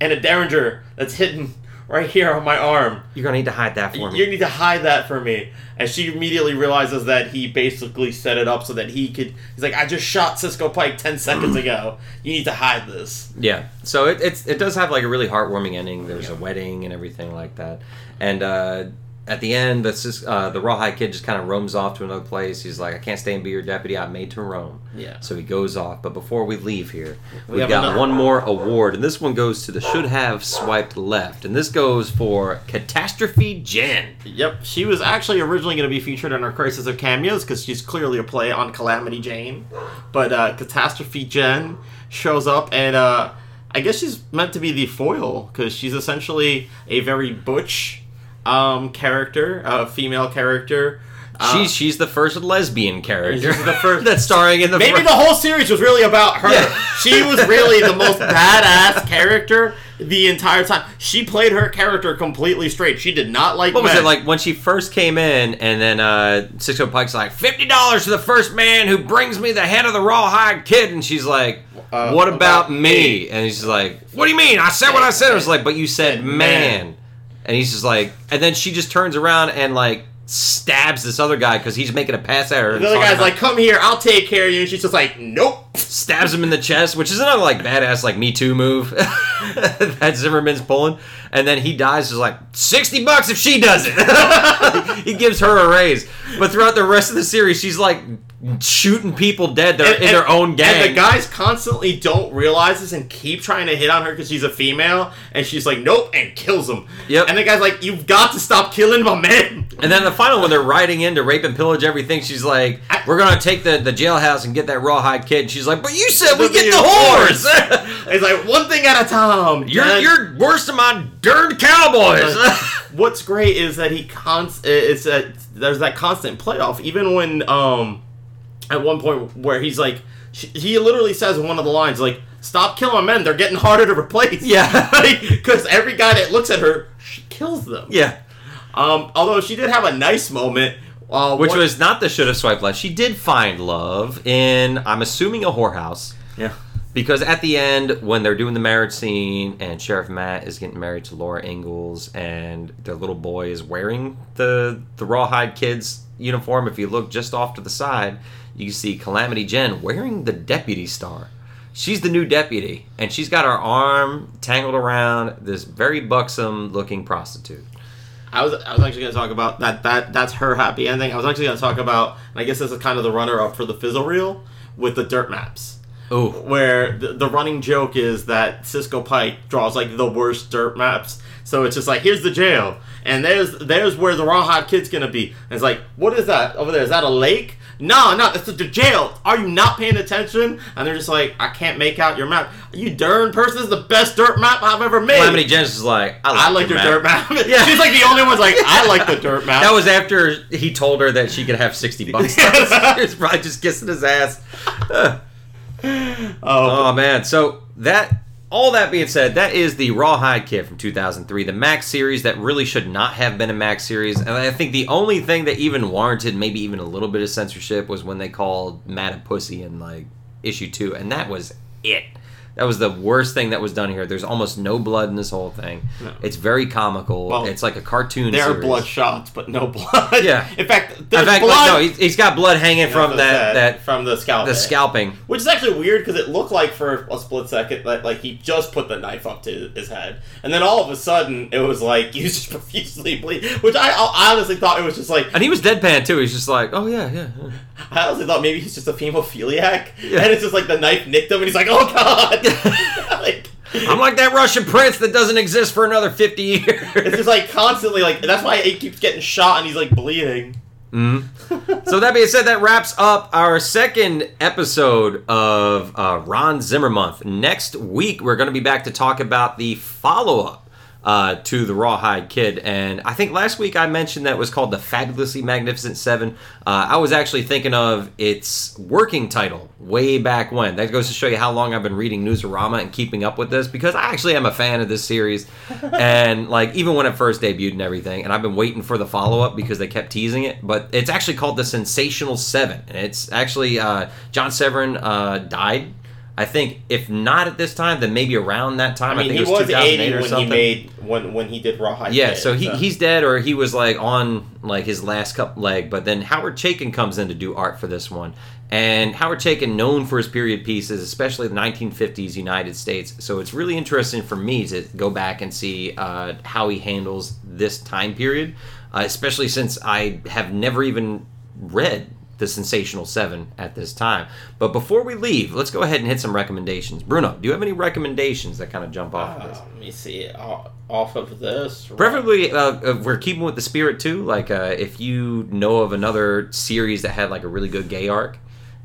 and a derringer that's hidden right here on my arm. You're gonna need to hide that for me. You need to hide that for me." And she immediately realizes that he basically set it up so that he could. He's like, "I just shot Cisco Pike ten seconds ago. You need to hide this." Yeah. So it it's it does have like a really heartwarming ending. There's a wedding and everything like that. And uh, at the end, that's just uh, the rawhide kid just kind of roams off to another place. He's like, I can't stay and be your deputy. I'm made to roam. Yeah. So he goes off. But before we leave here, We we've have got one more award, and this one goes to the should have swiped left, and this goes for Catastrophe Jen. Yep, she was actually originally going to be featured in our Crisis of Cameos because she's clearly a play on Calamity Jane. But uh, Catastrophe Jen shows up, and uh, I guess she's meant to be the foil because she's essentially a very butch um, character, a female character. Uh, she's she's the first lesbian character. She's the first- (laughs) that's starring in the Maybe fir- the whole series was really about her. Yeah. She was really the most (laughs) badass character the entire time. She played her character completely straight. She did not like What was it like when she first came in, and then uh, Cisco Pike's like fifty dollars to the first man who brings me the head of the rawhide kid, and she's like, Uh, "What about, about me?" me. And he's like, "What do you mean? I said what I said." It was like, "But you said Said man," man. And he's just like, and then she just turns around and like stabs this other guy because he's making a pass at her. and The other guy's about- like, "Come here, I'll take care of you." And she's just like, "Nope." stabs him in the chest, which is another like badass like Me Too move (laughs) that Zimmerman's pulling, and then he dies. Is like sixty bucks if she does it. (laughs) he gives her a raise, but throughout the rest of the series, she's like shooting people dead that are in their own gang. And the guys constantly don't realize this and keep trying to hit on her because she's a female, and she's like, "Nope," and kills him. Yep. And the guy's like, "You've got to stop killing my men." And then the final when they're riding in to rape and pillage everything, she's like, "We're gonna take the, the jailhouse and get that rawhide kid." And she's like, "But you said we get the horse. (laughs) It's like one thing at a time. you're Jen." you're worse than my darn cowboys." What's great is that he const it's that there's that constant playoff even when um at one point where he's like he literally says in one of the lines like stop killing men they're getting harder to replace Yeah. (laughs) because every guy that looks at her she kills them yeah. um although she did have a nice moment uh, Which one- was not the should have swiped left. She did find love in, I'm assuming, a whorehouse. yeah Because at the end, when they're doing the marriage scene and Sheriff Matt is getting married to Laura Ingalls and their little boy is wearing the, the Rawhide Kids uniform, if you look just off to the side, you see Calamity Jen wearing the deputy star. She's the new deputy, and she's got her arm tangled around this very buxom looking prostitute. I was I was actually going to talk about that that that's her happy ending I was actually going to talk about and I guess this is kind of the runner up for the fizzle reel with the dirt maps Oh, where the, the running joke is that Cisco Pike draws like the worst dirt maps. So it's just like here's the jail, and there's there's where the Rawhide Kid's gonna be. And it's like, what is that over there? Is that a lake? No, no, it's the jail. Are you not paying attention? And they're just like, I can't make out your map. You darn person, this is the best dirt map I've ever made. Calamity Jen's is like, I like, I like your map." dirt map. (laughs) Yeah. She's like the only one's like, I like the dirt map. That was after he told her that she could have 60 bucks. (laughs) (laughs) was probably just kissing his ass. oh, Oh, man. So, that. All that being said, that is the Rawhide Kid from 2003, the Max series that really should not have been a Max series. And I think the only thing that even warranted maybe even a little bit of censorship was when they called Matt a pussy in like issue two, and that was it. That was the worst thing that was done here. There's almost no blood in this whole thing. No. It's very comical. Well, it's like a cartoon. there are blood shots, but no blood. Yeah. In fact, In there's fact, blood like, no, he's, he's got blood hanging from that that from the scalp. the scalping. Which is actually weird because it looked like for a split second that like he just put the knife up to his head, and then all of a sudden it was like (laughs) he was just profusely bleeding. Which I, I honestly thought it was just like And he was deadpan too. He's just like, oh yeah, yeah. yeah." (laughs) I honestly thought maybe he's just a hemophiliac, Yeah. and it's just like the knife nicked him, and he's like, oh god, (laughs) (laughs) like. I'm like that Russian prince that doesn't exist for another 50 years. It's just like constantly like that's why he keeps getting shot and he's like bleeding. so that being said, that wraps up our second episode of uh, Ron Zimmer month. Next week, we're going to be back to talk about the follow-up uh, to the Rawhide Kid. And I think last week I mentioned that it was called the Fabulously Magnificent Seven. Uh, I was actually thinking of its working title way back when. That goes to show you how long I've been reading Newsarama and keeping up with this because I actually am a fan of this series. (laughs) and like even when it first debuted and everything, and I've been waiting for the follow up because they kept teasing it. But it's actually called the Sensational Seven, and it's actually uh, John Severin uh, died. I think if not at this time, then maybe around that time. I mean, think he it was, was 2008 eighty or when something. he made when when he did Rawhide. Yeah, so he, he's dead or he was like on like his last cup leg, but then Howard Chaykin comes in to do art for this one. And Howard Chaykin, known for his period pieces, especially the 1950s United States. So it's really interesting for me to go back and see uh, how he handles this time period, uh, especially since I have never even read the Sensational Seven at this time. But before we leave, let's go ahead and hit some recommendations. Bruno, do you have any recommendations that kind of jump off of this? Uh, let me see off, off of this. Preferably, uh, we're keeping with the spirit too. Like, uh, if you know of another series that had like a really good gay arc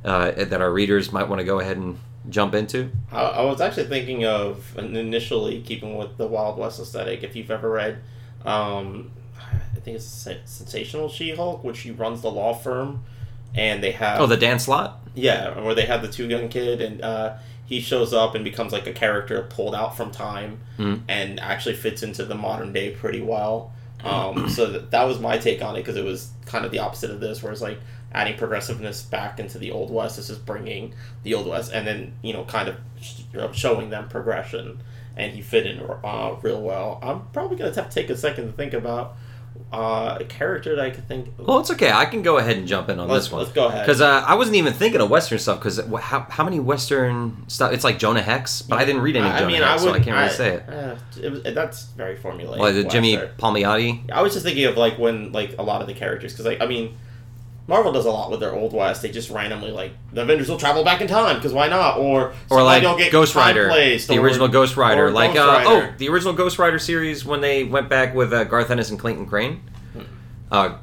uh, that our readers might want to go ahead and jump into. I, I was actually thinking of initially keeping with the Wild West aesthetic. If you've ever read, um, I think it's Sensational She-Hulk, which she runs the law firm, and they have Oh, the Dan Slott. yeah, where they have the two young kid, and uh, he shows up and becomes like a character pulled out from time, Mhm. and actually fits into the modern day pretty well. Um, so that, that was my take on it because it was kind of the opposite of this, where it's like adding progressiveness back into the old west. This is bringing the old west, and then you know, kind of sh- showing them progression, and he fit in uh, real well. I'm probably gonna have to take a second to think about uh, a character that I could think. Well, it's okay. I can go ahead and jump in on Let's- this one. let's go ahead. Because uh, I wasn't even thinking of Western stuff. Because how, how many Western stuff? It's like Jonah Hex, but I didn't read any I Jonah mean, Hex, I so I can't really say it. Uh, it was, that's very formulaic. The Jimmy. Palmiotti. I was just thinking of like when like a lot of the characters because like I mean, Marvel does a lot with their old west. They just randomly like the Avengers will travel back in time because why not? Or Or like will get Ghost Rider, placed, the or- original Ghost Rider, like Ghost uh, Rider. oh, the original Ghost Rider series when they went back with uh, Garth Ennis and Clayton Crain, Hmm. uh,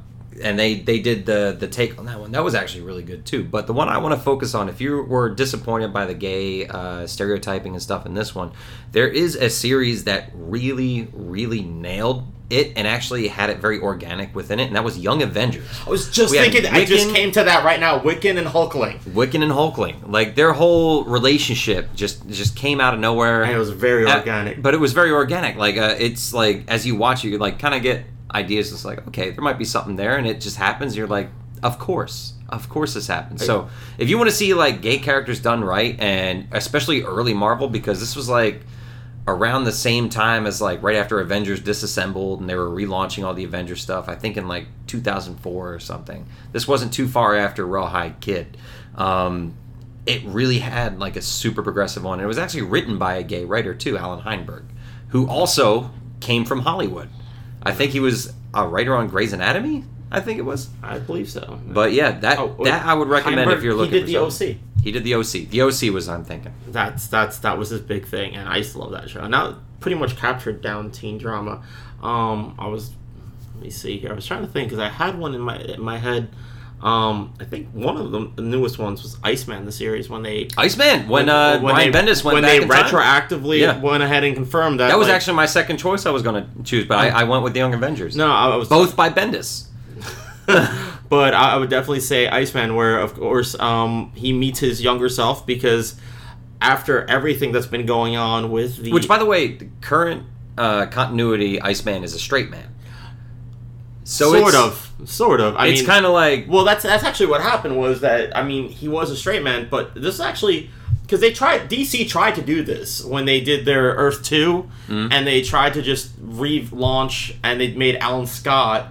and they they did the the take on that one. That was actually really good too. But the one I want to focus on, if you were disappointed by the gay uh, stereotyping and stuff in this one, there is a series that really really nailed it and actually had it very organic within it, and that was Young Avengers. I was just We thinking. I just came to that right now. Wiccan and Hulkling. Wiccan and Hulkling, like their whole relationship just just came out of nowhere. And it was very Uh, organic. but it was very organic. Like uh, it's like as you watch it, you like kind of get ideas. It's like okay, there might be something there, and it just happens. You're like, of course, of course, this happens. So if you want to see like gay characters done right, and especially early Marvel, because this was like around the same time as like right after Avengers disassembled and they were relaunching all the Avengers stuff. I think in like 2004 or something. This wasn't too far after Rawhide Kid. Um, it really had like a super progressive one. It was actually written by a gay writer too, Allan Heinberg, who also came from Hollywood. I think he was a writer on Grey's Anatomy. I think it was. I believe so. But yeah, that Oh, that I would recommend Heinberg, if you're looking. He did for the something. OC. He did the OC. The OC was I'm thinking. That's that's that was his big thing, and I used to love that show. And that pretty much captured down teen drama. Um, I was let me see here. I was trying to think because I had one in my in my head. Um, I think one of them, the newest ones, was Iceman, the series when they Iceman when uh, when Brian they, Bendis went when they retroactively Yeah. went ahead and confirmed that That was like- actually my second choice. I was going to choose, but I, I went with the Young Avengers. no, I was both by Bendis. (laughs) but I I would definitely say Iceman, where of course um, he meets his younger self because after everything that's been going on with the Which, by the way, the current uh, continuity, Iceman is a straight man. So sort of, sort of. I it's kind of like well, that's that's actually what happened was that I mean he was a straight man, but this is actually because they tried DC tried to do this when they did their Earth 2 Mm-hmm. and they tried to just relaunch and they made Alan Scott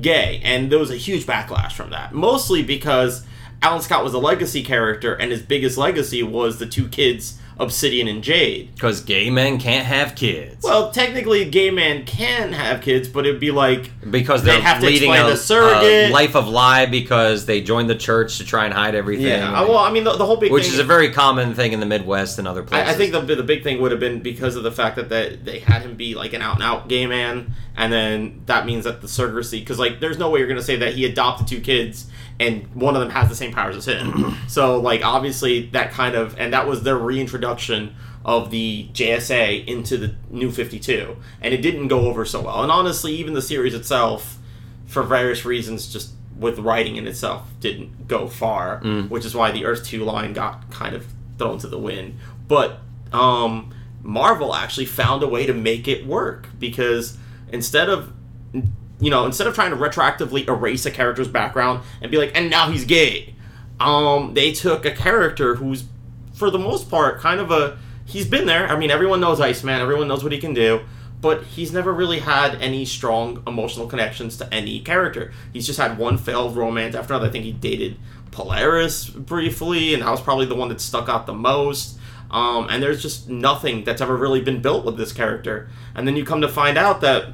gay, and there was a huge backlash from that. Mostly because Alan Scott was a legacy character, and his biggest legacy was the two kids, Obsidian and Jade. because gay men can't have kids. Well, technically, gay man can have kids, but it'd be like because they're have to leading explain a, the surrogate. a life of lie because they joined the church to try and hide everything. yeah. Uh, well, I mean, the, the whole big which thing is a very common thing in the Midwest and other places. I, I think the the big thing would have been because of the fact that they, they had him be like an out and out gay man, and then that means that the surrogacy because like there's no way you're gonna say that he adopted two kids and one of them has the same powers as him. (clears throat) so like obviously that kind of and that was their reintroduction of the JSA into the New 52, and it didn't go over so well. And honestly, even the series itself, for various reasons, just with writing in itself, didn't go far, which is why the Earth 2 line got kind of thrown to the wind. But um, Marvel actually found a way to make it work because instead of you know instead of trying to retroactively erase a character's background and be like and now he's gay. Um they took a character who's for the most part kind of a he's been there. I mean everyone knows iceman. Everyone knows what he can do. But he's never really had any strong emotional connections to any character. He's just had one failed romance after another. I think he dated polaris briefly and that was probably the one that stuck out the most um, and there's just nothing that's ever really been built with this character. And then you come to find out that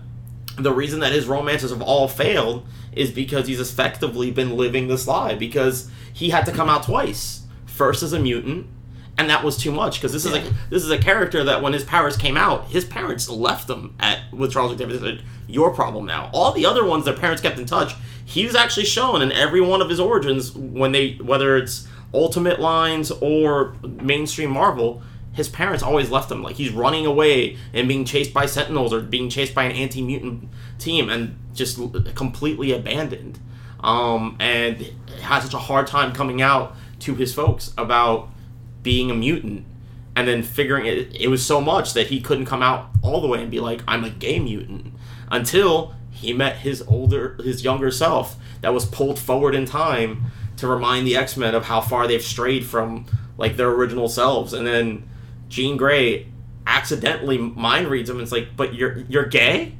the reason that his romances have all failed is because he's effectively been living this lie because he had to come out twice. First as a mutant and that was too much because this is a this is a character that when his powers came out his parents left him at with Charles Xavier. Said your problem now. All the other ones their parents kept in touch. He was actually shown in every one of his origins when they whether it's ultimate lines or mainstream Marvel his parents always left him. Like he's running away and being chased by sentinels or being chased by an anti-mutant team and just completely abandoned. Um, and had such a hard time coming out to his folks about being a mutant and then figuring it it was so much that he couldn't come out all the way and be like I'm a gay mutant until he met his older his younger self that was pulled forward in time to remind the X-Men of how far they've strayed from like their original selves. And then Jean Grey accidentally mind reads him and it's like but you're you're gay?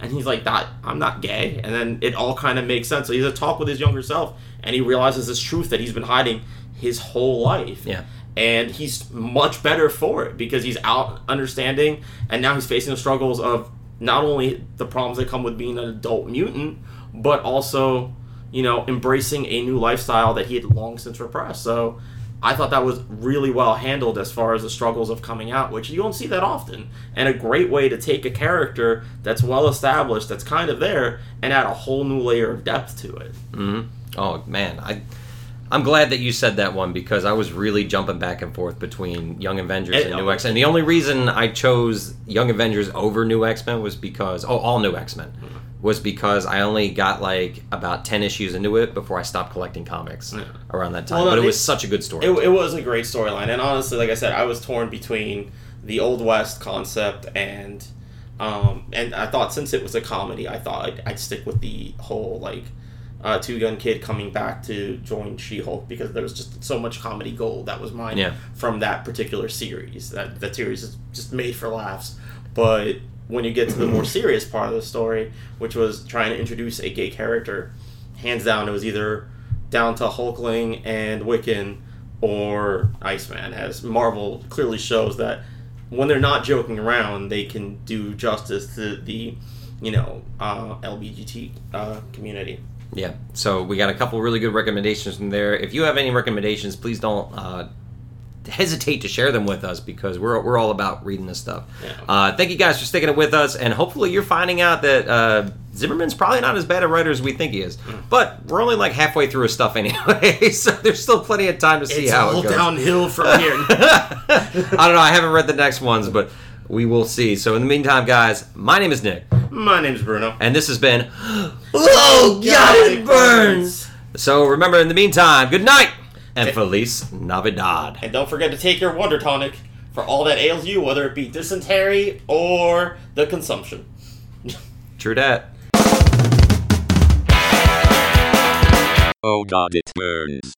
And he's like that I'm not gay. And then it all kind of makes sense. So he's a talk with his younger self and he realizes this truth that he's been hiding his whole life. Yeah. and he's much better for it because he's out understanding and now he's facing the struggles of not only the problems that come with being an adult mutant but also you know embracing a new lifestyle that he had long since repressed. So i thought that was really well handled as far as the struggles of coming out which you don't see that often. And a great way to take a character that's well established that's kind of there and add a whole new layer of depth to it. Mm-hmm. Oh man, I I'm glad that you said that one because I was really jumping back and forth between Young Avengers It- and New X Men. The only reason I chose Young Avengers over New X Men was because oh, all New X Men was because I only got like about ten issues into it before I stopped collecting comics Yeah. around that time. Well, no, but it was such a good story. It, it was a great storyline, and honestly, like I said, I was torn between the old west concept and, um, and I thought since it was a comedy, I thought I'd, I'd stick with the whole like, uh, two gun kid coming back to join She Hulk because there was just so much comedy gold that was mine Yeah. from that particular series. That that series is just made for laughs, but when you get to the more serious part of the story, which was trying to introduce a gay character, hands down, it was either down to Hulkling and Wiccan or Iceman, as Marvel clearly shows that when they're not joking around, they can do justice to the, you know, uh, LBGT uh, community. Yeah. So we got a couple really good recommendations from there. If you have any recommendations, please don't uh, hesitate to share them with us because we're, we're all about reading this stuff. Yeah. Uh, thank you guys for sticking it with us, and hopefully you're finding out that uh, Zimmerman's probably not as bad a writer as we think he is. Mm. But we're only like halfway through his stuff (laughs) anyway, so there's still plenty of time to see It's how all it goes. downhill from (laughs) here. I don't know. I haven't read the next ones, but we will see. So in the meantime, guys, my name is Nick, My name's Bruno. and this has been (gasps) Oh God, it burns. So remember, in the meantime, good night and Feliz Navidad. And don't forget to take your Wonder Tonic for all that ails you, whether it be dysentery or the consumption. (laughs) True that. Oh god it burns.